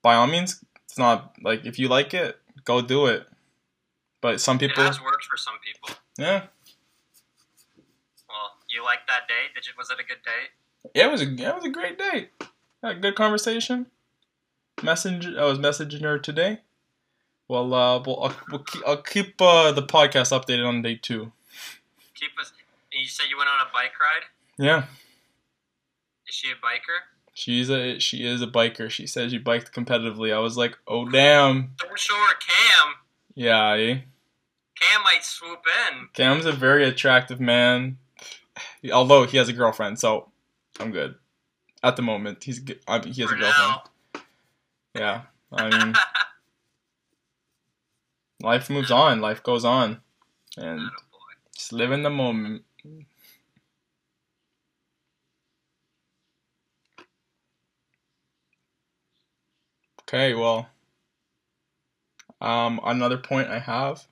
by all means, it's not like if you like it, go do it. But some people, It has worked for some people. yeah, Well, you like that date? Did you? Was it a good date? yeah, it was a it was a great date. Had a good conversation. Messenger, I was messaging her today. Well, uh, well, I'll, we'll keep, I'll keep uh, the podcast updated on day two. Keep us. You said you went on a bike ride. Yeah, Is she a biker? she's a she is a biker. She says she biked competitively. I was like, oh damn, Don't show her Cam. yeah, eh? Cam might swoop in. Cam's a very attractive man, although he has a girlfriend, so I'm good. At the moment, he's I mean, he has for a girlfriend. now. Yeah, I mean, <laughs> life moves on, life goes on, and just live in the moment. Okay, well, um, another point I have.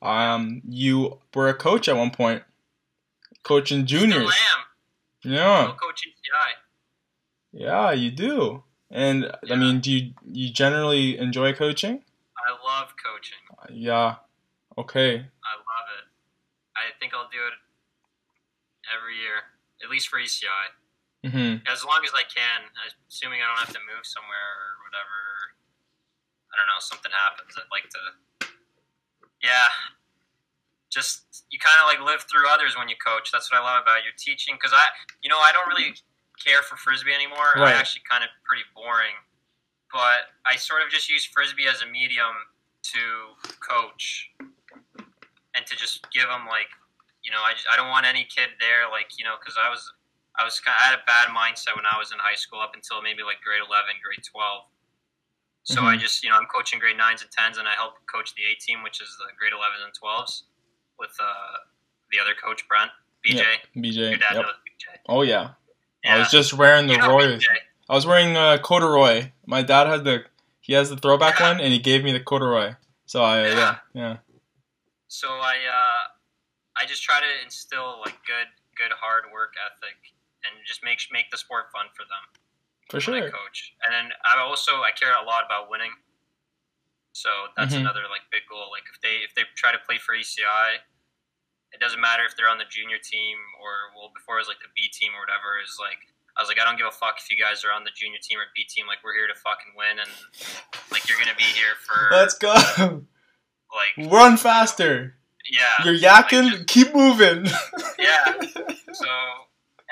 Um, you were a coach at one point, coaching juniors. Still am. Yeah, Still coach ECI. yeah, you do. And I mean, do you you generally enjoy coaching? I love coaching. Yeah. Okay. I love it. I think I'll do it every year, at least for ECI, hmm as long as I can. Assuming I don't have to move somewhere or whatever. I don't know. Something happens. I'd like to. Yeah. Just you kind of like live through others when you coach. That's what I love about you teaching. Because I, you know, I don't really care for frisbee anymore. Right. I actually kind of pretty boring. But I sort of just use frisbee as a medium to coach and to just give them like, you know, I, just, I don't want any kid there like you know because I was I was I had a bad mindset when I was in high school up until maybe like grade eleven, grade twelve. So I Mhm. just you know I'm coaching grade nines and tens, and I help coach the A team, which is the grade elevens and twelves, with uh, the other coach Brent BJ. BJ. Your dad Yep. knows BJ. Oh yeah. Yeah. I was just wearing the you know Roy. BJ. I was wearing uh, corduroy. My dad had the he has the throwback Yeah. one, and he gave me the corduroy. So I Yeah. yeah yeah. So I uh, I just try to instill like good good hard work ethic and just make make the sport fun for them. For when I sure. coach, and then I also I care a lot about winning. So that's Mhm. another like big goal. Like if they if they try to play for ECI, it doesn't matter if they're on the junior team or well before it was like the B team or whatever. Is like I was like I don't give a fuck if you guys are on the junior team or B team. Like we're here to fucking win, and like you're gonna be here for <laughs> Let's go. like Run faster. yeah You're yakking. Like, Keep moving. <laughs> Yeah. So,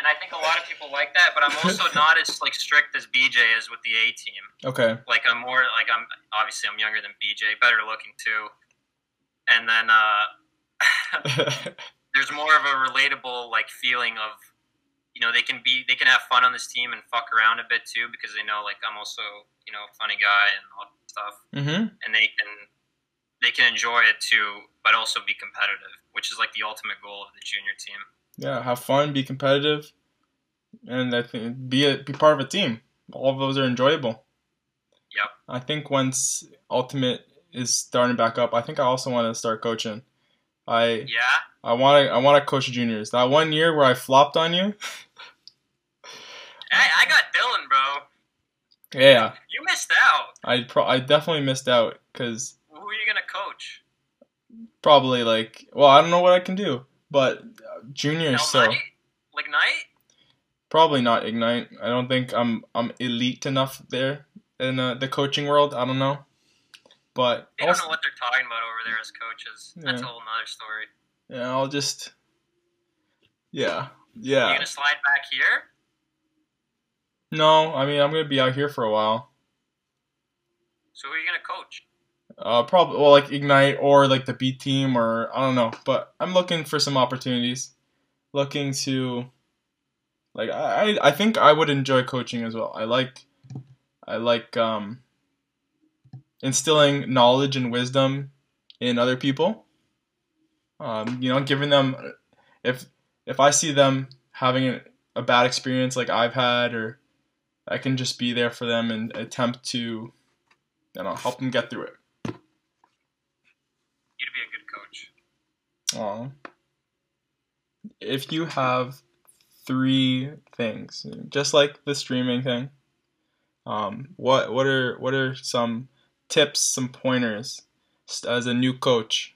and I think a lot of people like that, but I'm also <laughs> not as like strict as BJ is with the A team. okay. Like I'm more like I'm obviously I'm younger than BJ, better looking too, and then uh, <laughs> there's more of a relatable like feeling of you know they can be they can have fun on this team and fuck around a bit too because they know like I'm also you know a funny guy and all that stuff, mhm. and they can they can enjoy it too, but also be competitive, which is like the ultimate goal of the junior team. Yeah. Have fun. Be competitive. And I think be a, be part of a team. All of those are enjoyable. Yep. I think once Ultimate is starting back up, I think I also want to start coaching. I Yeah. I want to I want to coach juniors. That one year where I flopped on you. Hey, I got Dylan, bro. Yeah. You missed out. I pro- I definitely missed out because Who are you gonna coach? probably like well I don't know what I can do, but uh, juniors Hell so? Like probably not ignite. I don't think I'm I'm elite enough there in uh, the coaching world. I don't know, but They I'll, don't know what they're talking about over there as coaches. That's a whole nother story. yeah, I'll just yeah yeah. You yeah. gonna slide back here? No, I mean I'm gonna be out here for a while. So who are you gonna coach? Uh, probably well like ignite or like the B team or I don't know, but I'm looking for some opportunities. Looking to like I I think I would enjoy coaching as well. I like I like um instilling knowledge and wisdom in other people. Um, you know, giving them if if I see them having a, a bad experience like I've had or I can just be there for them and attempt to you know help them get through it. You'd be a good coach. Aw. If you have three things, just like the streaming thing, um, what what are what are some tips, some pointers as a new coach?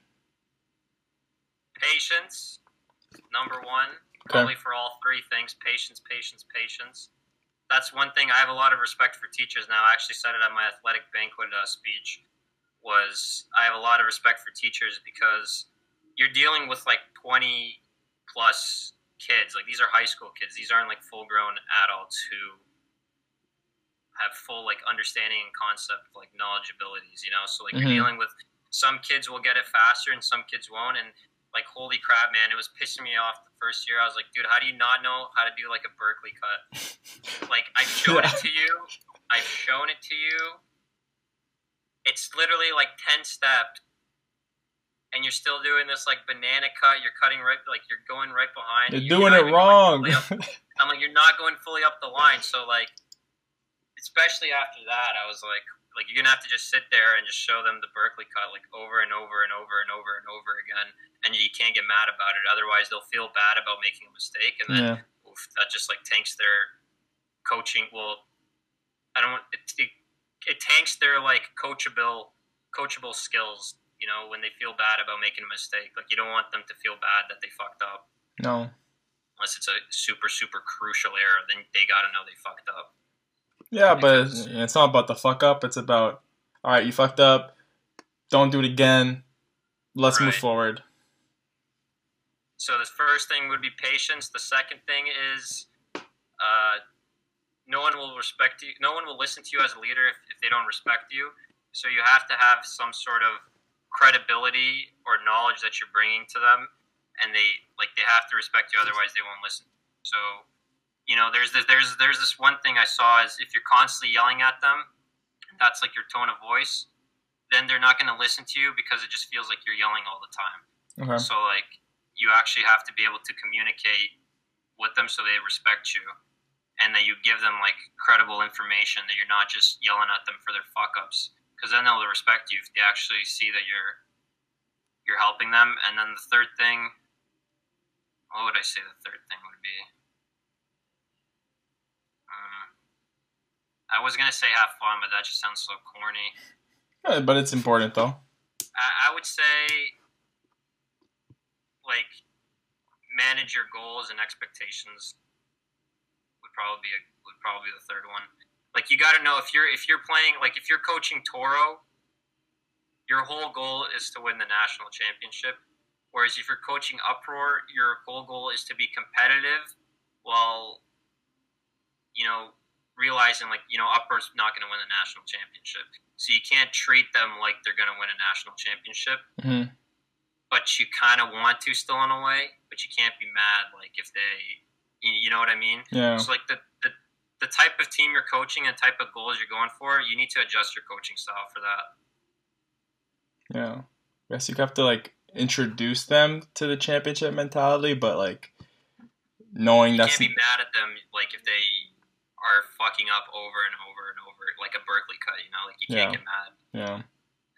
Patience, number one. Okay. Probably for all three things: patience, patience, patience. That's one thing. I have a lot of respect for teachers now. I actually said it at my athletic banquet uh, speech. Was I have a lot of respect for teachers because you're dealing with like 20 plus kids. Like these are high school kids. These aren't like full grown adults who have full like understanding and concept like knowledge abilities. You know, so like Mhm. you're dealing with some kids will get it faster and some kids won't. And like holy crap, man, it was pissing me off the first year. I was like, dude, how do you not know how to do like a Berkeley cut? <laughs> Like I showed Yeah. it to you. I've shown it to you. It's literally like ten steps, and you're still doing this like banana cut. You're cutting right, like you're going right behind. You're You're doing it wrong. <laughs> I'm like, you're not going fully up the line. So like, especially after that, I was like, like you're gonna have to just sit there and just show them the Berkeley cut like over and over and over and over and over again, and you can't get mad about it. Otherwise, they'll feel bad about making a mistake, and then yeah, oof, that just like tanks their coaching. Well, I don't want it. It, it tanks their like coachable coachable skills. You know, when they feel bad about making a mistake, like you don't want them to feel bad that they fucked up. no, Unless it's a super super crucial error, then they got to know they fucked up. yeah, but Because- it's not about the fuck up. It's about all right, you fucked up. Don't do it again. Let's move forward. So the first thing would be patience. The second thing is, uh, no one will respect you. No one will listen to you as a leader if, if they don't respect you. So you have to have some sort of credibility or knowledge that you're bringing to them, and they like they have to respect you. Otherwise, they won't listen. So, you know, there's this, there's there's this one thing I saw is if you're constantly yelling at them, that's like your tone of voice. Then they're not going to listen to you because it just feels like you're yelling all the time. Okay. So like you actually have to be able to communicate with them so they respect you and that you give them like credible information that you're not just yelling at them for their fuck ups because then they'll respect you if they actually see that you're you're helping them. And then the third thing, what would I say the third thing would be? Um, I was gonna say have fun, but that just sounds so corny. Yeah, but it's important though. I, I would say like manage your goals and expectations would probably be a, would probably be the third one. Like you got to know if you're if you're playing like if you're coaching Toro, your whole goal is to win the national championship. Whereas if you're coaching Uproar, your whole goal is to be competitive, while you know realizing like you know Uproar's not going to win the national championship, so you can't treat them like they're going to win a national championship. Mm-hmm. But you kind of want to still in a way, but you can't be mad like if they, you, you know what I mean? Yeah. So like the, the type of team you're coaching and type of goals you're going for, you need to adjust your coaching style for that. Yeah. I guess you have to like introduce them to the championship mentality, but like knowing You that's can't be mad at them like if they are fucking up over and over and over, like a Berkeley cut. You know, like you can't Yeah. get mad. yeah.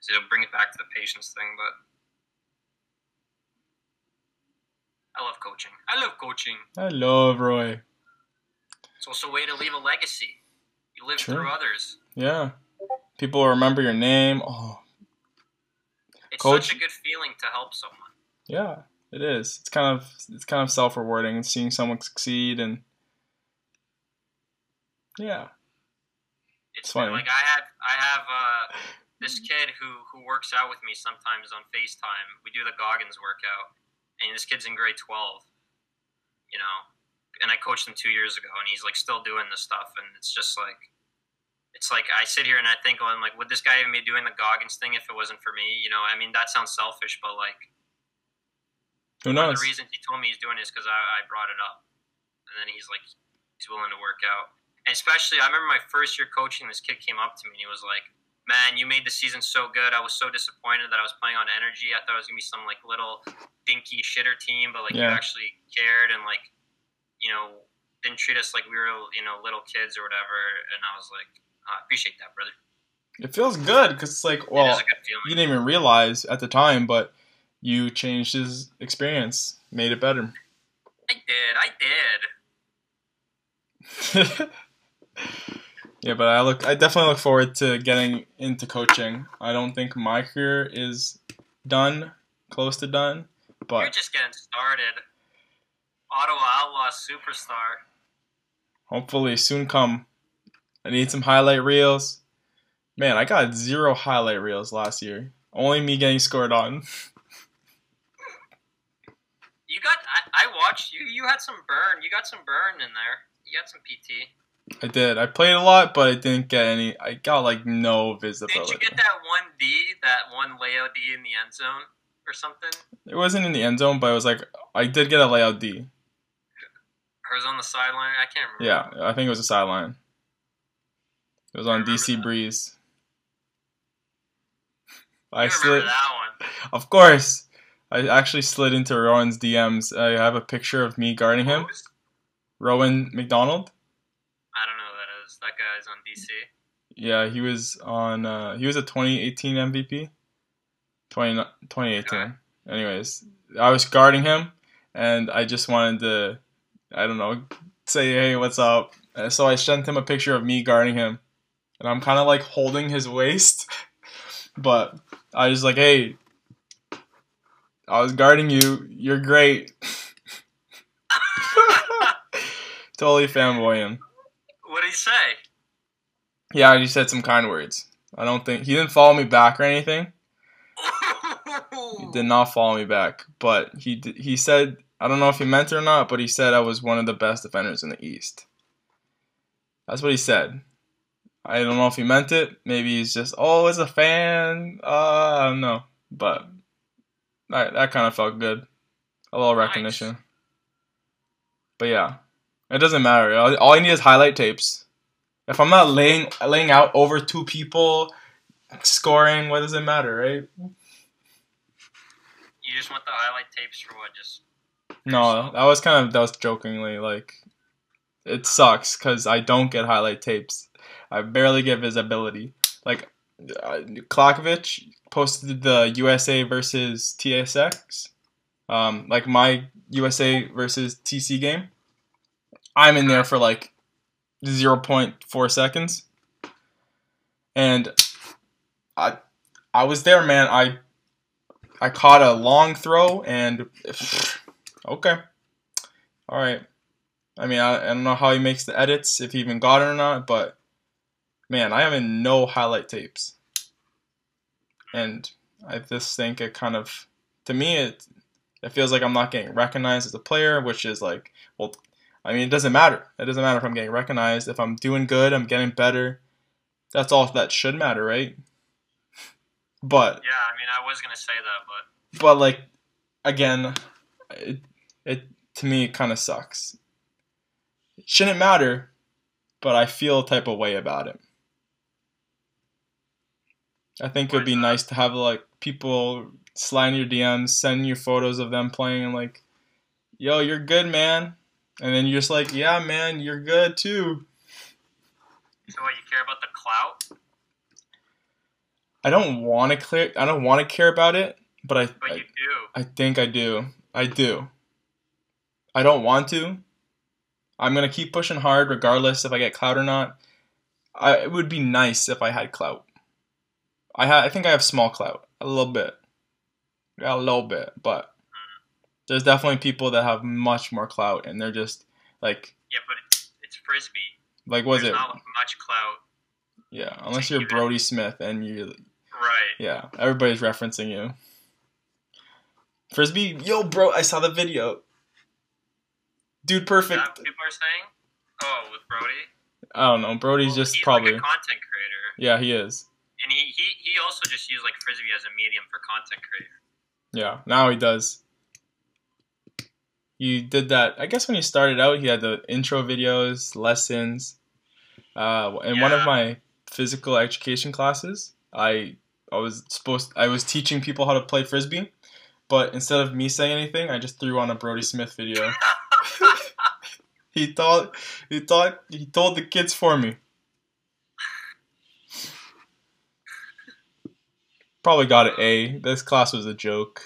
So it'll bring it back to the patience thing, but. I love coaching. I love coaching. I love Roy. It's also a way to leave a legacy. You live True. through others. Yeah. People remember your name. Oh, It's Coach- such a good feeling to help someone. yeah. It is. It's kind of it's kind of self rewarding seeing someone succeed and yeah. It's It's funny. like I have I have uh, this kid who who works out with me sometimes on FaceTime. We do the Goggins workout, and this kid's in grade twelve. You know, and I coached him two years ago, and he's like still doing this stuff, and it's just like. It's like I sit here and I think, well, I'm like, would this guy even be doing the Goggins thing if it wasn't for me? You know, I mean, that sounds selfish, but like, Who one of knows? the reasons he told me he's doing it is because I, I brought it up, and then he's like, he's willing to work out. And especially, I remember my first year coaching. This kid came up to me and he was like, "Man, you made the season so good. I was so disappointed that I was playing on energy. I thought it was gonna be some like little dinky shitter team, but like you actually cared and like, you know, didn't treat us like we were you know little kids or whatever." And I was like, "I appreciate that, brother. It feels good because it's like, well, is a good feeling." you didn't even realize at the time, but you changed his experience, made it better. I did. I did. <laughs> yeah, but I look, I definitely look forward to getting into coaching. I don't think my career is done, close to done, But You're just getting started. Ottawa Outlaw superstar. hopefully soon come. I need some highlight reels. Man, I got zero highlight reels last year. Only me getting scored on. <laughs> You got. I, I watched you. You had some burn. You got some burn in there. You got some PT. I did. I played a lot, but I didn't get any. I got like no visibility. Did you get that one D, that one layout D in the end zone or something? It wasn't in the end zone, but it was like I did get a layout D. Or was on the sideline? I can't remember. Yeah, I think it was a sideline. It was on DC that. Breeze. I slid, that one. <laughs> of course. I actually slid into Rowan's DMs. I have a picture of me guarding him. Rowan McDonnell. I don't know who that is. That guy's on DC. Yeah, he was on. Uh, he was a 2018 MVP. 20, 2018. Okay. Anyways, I was guarding him, and I just wanted to, I don't know, say hey, what's up. And so I sent him a picture of me guarding him, and I'm kind of like holding his waist, <laughs> but I was like, hey, I was guarding you. You're great. <laughs> totally fanboying. what did he say? Yeah, he said some kind words. I don't think he didn't follow me back or anything. <laughs> He did not follow me back, but he he said I don't know if he meant it or not, but he said I was one of the best defenders in the East. That's what he said. I don't know if he meant it. Maybe he's just oh, as a fan. Uh, I don't know, but that that kind of felt good. A little Nice. recognition. But yeah, it doesn't matter. All, all I need is highlight tapes. If I'm not laying laying out over two people, scoring, what does it matter, right? You just want the highlight tapes for what? Just No, that was kind of that was jokingly like it sucks because I don't get highlight tapes. I barely get visibility. Like uh, posted the USA versus TSX, um, like my USA versus TC game. I'm in there for like 0.4 seconds, and I I was there, man. I I caught a long throw and okay, all right. I mean, I, I don't know how he makes the edits, if he even got it or not, but man, I have no highlight tapes, and I just think it kind of, to me, it it feels like I'm not getting recognized as a player, which is like, well, I mean, it doesn't matter. It doesn't matter if I'm getting recognized. If I'm doing good, I'm getting better. That's all that should matter, right? <laughs> But Yeah, I mean, I was gonna say that, but but like again, it it to me it kind of sucks. It shouldn't matter, but I feel a type of way about it. I think it would be nice to have like people slide in your DMs, send you photos of them playing, and like, yo, you're good, man. And then you're just like, yeah, man, you're good too. so what? You care about the clout, I don't want to clear. I don't want to care about it, but I, but I you do. I think I do. I do. I don't want to. I'm gonna keep pushing hard regardless if I get clout or not. I, it would be nice if I had clout. I ha- I think I have small clout, a little bit, yeah, a little bit, but there's definitely people that have much more clout, and they're just like, Yeah, but it's, it's frisbee. like, was There's it? not much clout. Yeah, unless you're Brody Smith and you, Right. yeah, everybody's referencing you. Frisbee, yo, bro, I saw the video. Dude, Is perfect. that what people are saying? Oh, with Brody. I don't know. Brody's Well, just he's probably. like a content creator, yeah, he is. and he, he he also just used like frisbee as a medium for content creator. Yeah, now he does. He did that. I guess when he started out, he had the intro videos, lessons. Uh, in one of my physical education classes, I I was supposed I was teaching people how to play frisbee, but instead of me saying anything, I just threw on a Brody Smith video. <laughs> <laughs> he thought he thought he told the kids for me. Probably got an A. This class was a joke.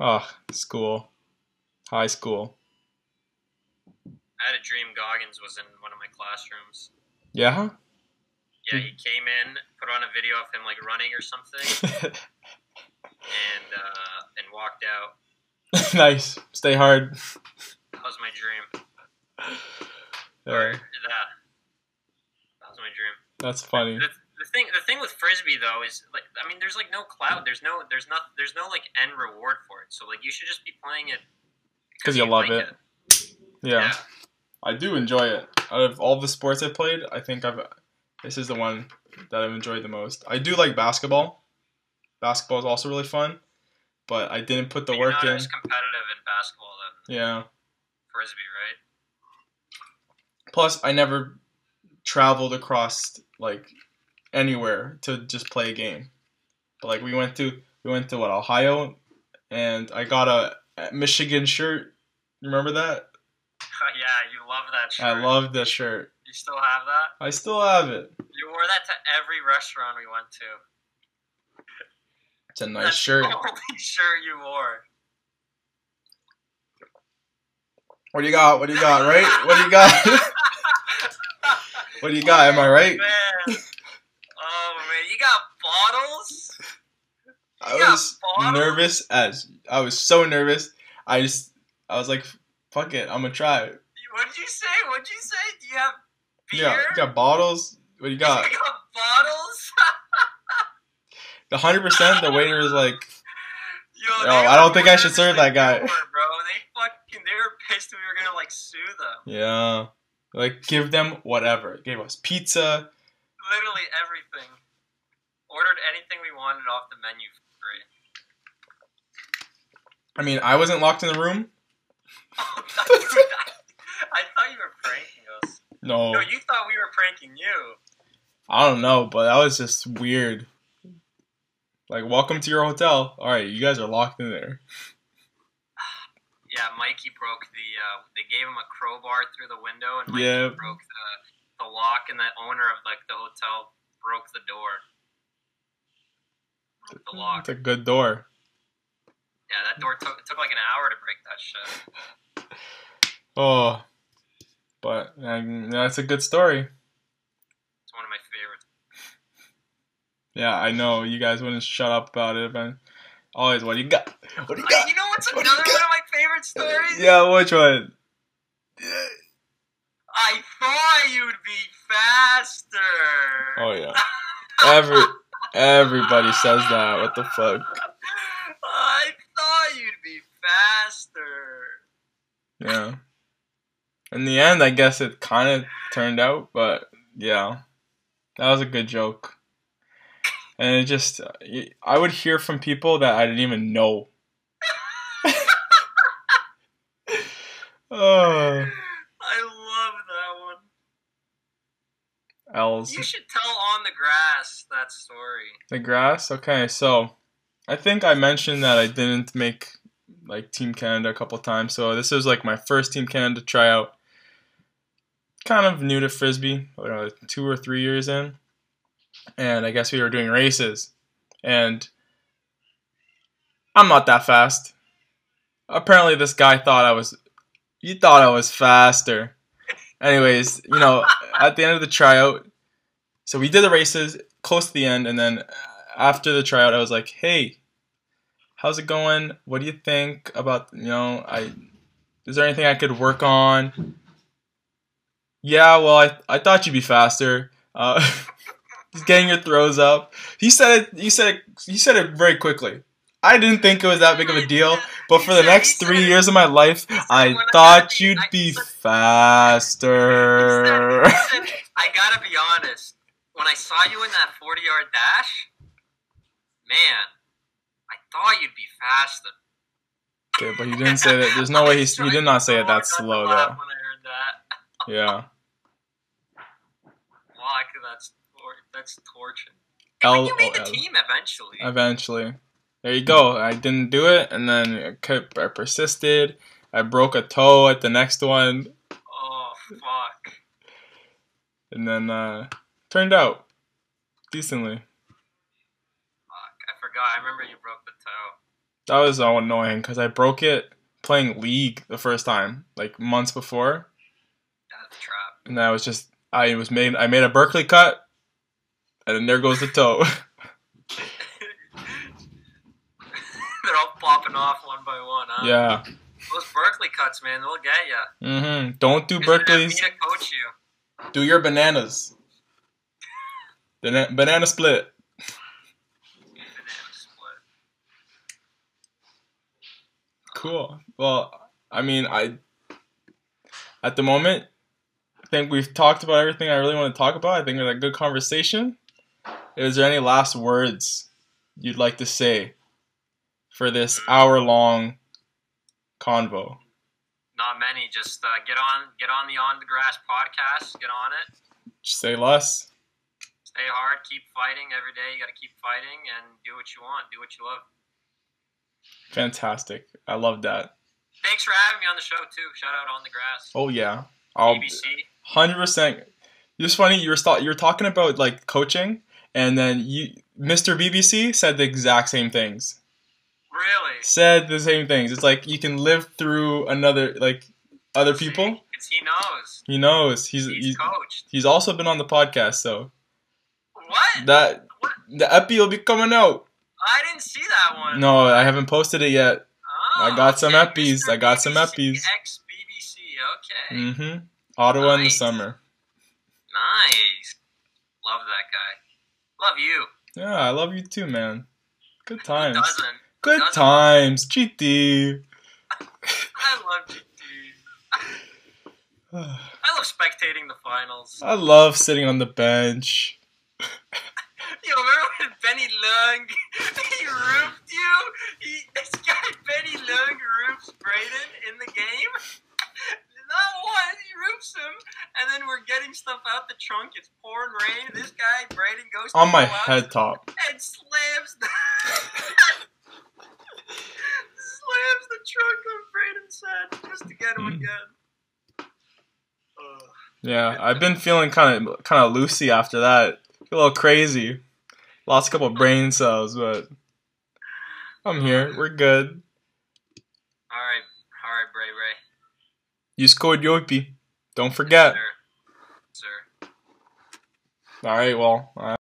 Oh, school. High school. I had a dream Goggins was in one of my classrooms. Yeah? Yeah, he came in, put on a video of him like running or something, <laughs> and uh, and walked out. <laughs> nice. Stay hard. That was my dream. Yeah, Or that. That was my dream. that's funny. The, the thing, the thing with frisbee though is like, I mean, there's like no cloud. There's no, there's not, there's no like end reward for it. So like, you should just be playing it because you love like it. Yeah. I do enjoy it. Out of all the sports I've played, I think I've this is the one that I've enjoyed the most. I do like basketball. Basketball is also really fun, but I didn't put the you're work not in. as competitive in basketball than Yeah. frisbee, right? Plus, I never traveled across like anywhere to just play a game. But like we went to we went to what Ohio, and I got a a Michigan shirt. You remember that? <laughs> yeah, you love that shirt. I love the shirt. You still have that? I still have it. You wore that to every restaurant we went to. It's a nice That's shirt. Only shirt <laughs> you wore. What do you got? What do you got? Right? What do you got? <laughs> what do you got? Am I oh, right? Man. Oh man, you got bottles? You I Yeah, was bottle. nervous as I was so nervous. I just I was like, fuck it, I'm gonna try it. What did you say? What did you say? Do you have beer? Yeah, you got bottles. What do you got? <laughs> You got bottles? Hundred percent. The waiter was like, <laughs> Yo, oh, Yo, I don't think I should serve that guy. bro. They fucking they were pissed we were gonna like sue them. yeah, like give them whatever. Gave us pizza. Literally everything. Ordered anything we wanted off the menu for free. I mean, I wasn't locked in the room. Oh, <laughs> dude, I thought you were pranking us. No, No, you thought we were pranking you. I don't know, but that was just weird. Like, welcome to your hotel. All right, you guys are locked in there. Yeah, Mikey broke the. Uh, they gave him a crowbar through the window, and Mikey Yeah. broke the the lock, and the owner of like the hotel broke the door. Broke the lock. It's a good door. Yeah, that door took it took like an hour to break that shit. Oh, but that's a good story. It's one of my favorites. Yeah, I know you guys wouldn't shut up about it, man. Always, what do you got? What do you got? you know what's What another one of my favorite stories? Yeah, which one? I thought you'd be faster. Oh yeah. <laughs> Every everybody says that. What the fuck? I thought you'd be faster. Yeah. In the end, I guess it kind of turned out, but yeah, that was a good joke. And it just, I would hear from people that I didn't even know. oh, <laughs> I love that one. L's. You should tell on the grass that story. The grass? Okay, so I think I mentioned that I didn't make like Team Canada a couple times. So this is like my first Team Canada tryout. Kind of new to Frisbee, two or three years in. And I guess we were doing races. And I'm not that fast. Apparently, this guy thought I was. He thought I was faster. Anyways, you know, <laughs> at the end of the tryout, so we did the races close to the end, and then after the tryout, I was like, "Hey, how's it going? What do you think about you know? I is there anything I could work on?" Yeah, well, I I thought you'd be faster. Uh, <laughs> he's getting your throws up. He said it. He said it. He said it very quickly. I didn't think it was that big of a deal, but for the next three years of my life, I thought you'd be faster. I gotta be honest. When I saw you in that 40 yard dash, man, I thought you'd be faster. Okay, but he didn't say that. There's no way he he did not say it that slow hard not to laugh though. <laughs> When I heard that, Yeah. that's that's torture. L- you made the O L. team eventually. Eventually, there you go. I didn't do it, and then I kept. I persisted. I broke a toe at the next one, oh fuck. and then uh, turned out decently. Fuck, I forgot. I remember you broke the toe. That was so annoying because I broke it playing League the first time, like months before, That's a trap. and I was just I was made I made a Berkeley cut, and then there goes the toe. <laughs> They're all popping off one by one, huh? yeah. Those Berkeley cuts, man, they'll get you. Mm-hmm. Don't do Berkeley's. Coach you. Do your bananas. Bana- banana split. Banana split. Cool. Well, I mean, I at the moment, I think we've talked about everything I really want to talk about. I think it was a good conversation. Is there any last words you'd like to say for this hour-long convo? Not many. Just uh, get on, get on the On the Grass podcast. Get on it. Just say less. Stay hard. Keep fighting every day. You got to keep fighting and do what you want. Do what you love. Fantastic. I love that. Thanks for having me on the show too. Shout out On the Grass. Oh yeah. I'll hundred percent. It's funny you were st- you were talking about like coaching, and then you Mr. BBC said the exact same things. Really? Said the same things. It's like you can live through another like other people. He knows. He knows. He's He's he's, coached. he's also been on the podcast, so What? that the epi will be coming out. I didn't see that one. No, I haven't posted it yet. Oh, I got some okay. eppies. Mr. I got some BBC, eppies. Ex BBC. Okay. Mm-hmm. Ottawa in the summer. Nice. Love that guy. Love you. Yeah, I love you too, man. Good times. Good times. GT. <laughs> <laughs> I love GT. <sighs> I love spectating the finals. I love sitting on the bench. <laughs> Yo, remember when Benny Lung he roofed you? He, this guy Benny Lung roofs Braden in the game. Not once, he roofs him, and then we're getting stuff out the trunk. It's pouring rain. This guy Braden goes On my head top. and slams the <laughs> slams the trunk on Braden's head just to get him Mm. again. Yeah, I've been feeling kind of kind of loosey after that. a little crazy. Lost a couple brain cells, but I'm here. We're good. All right, all right, Bray Ray. Use code YOIPI. Don't forget. Sir. Sir. All right, well. Uh,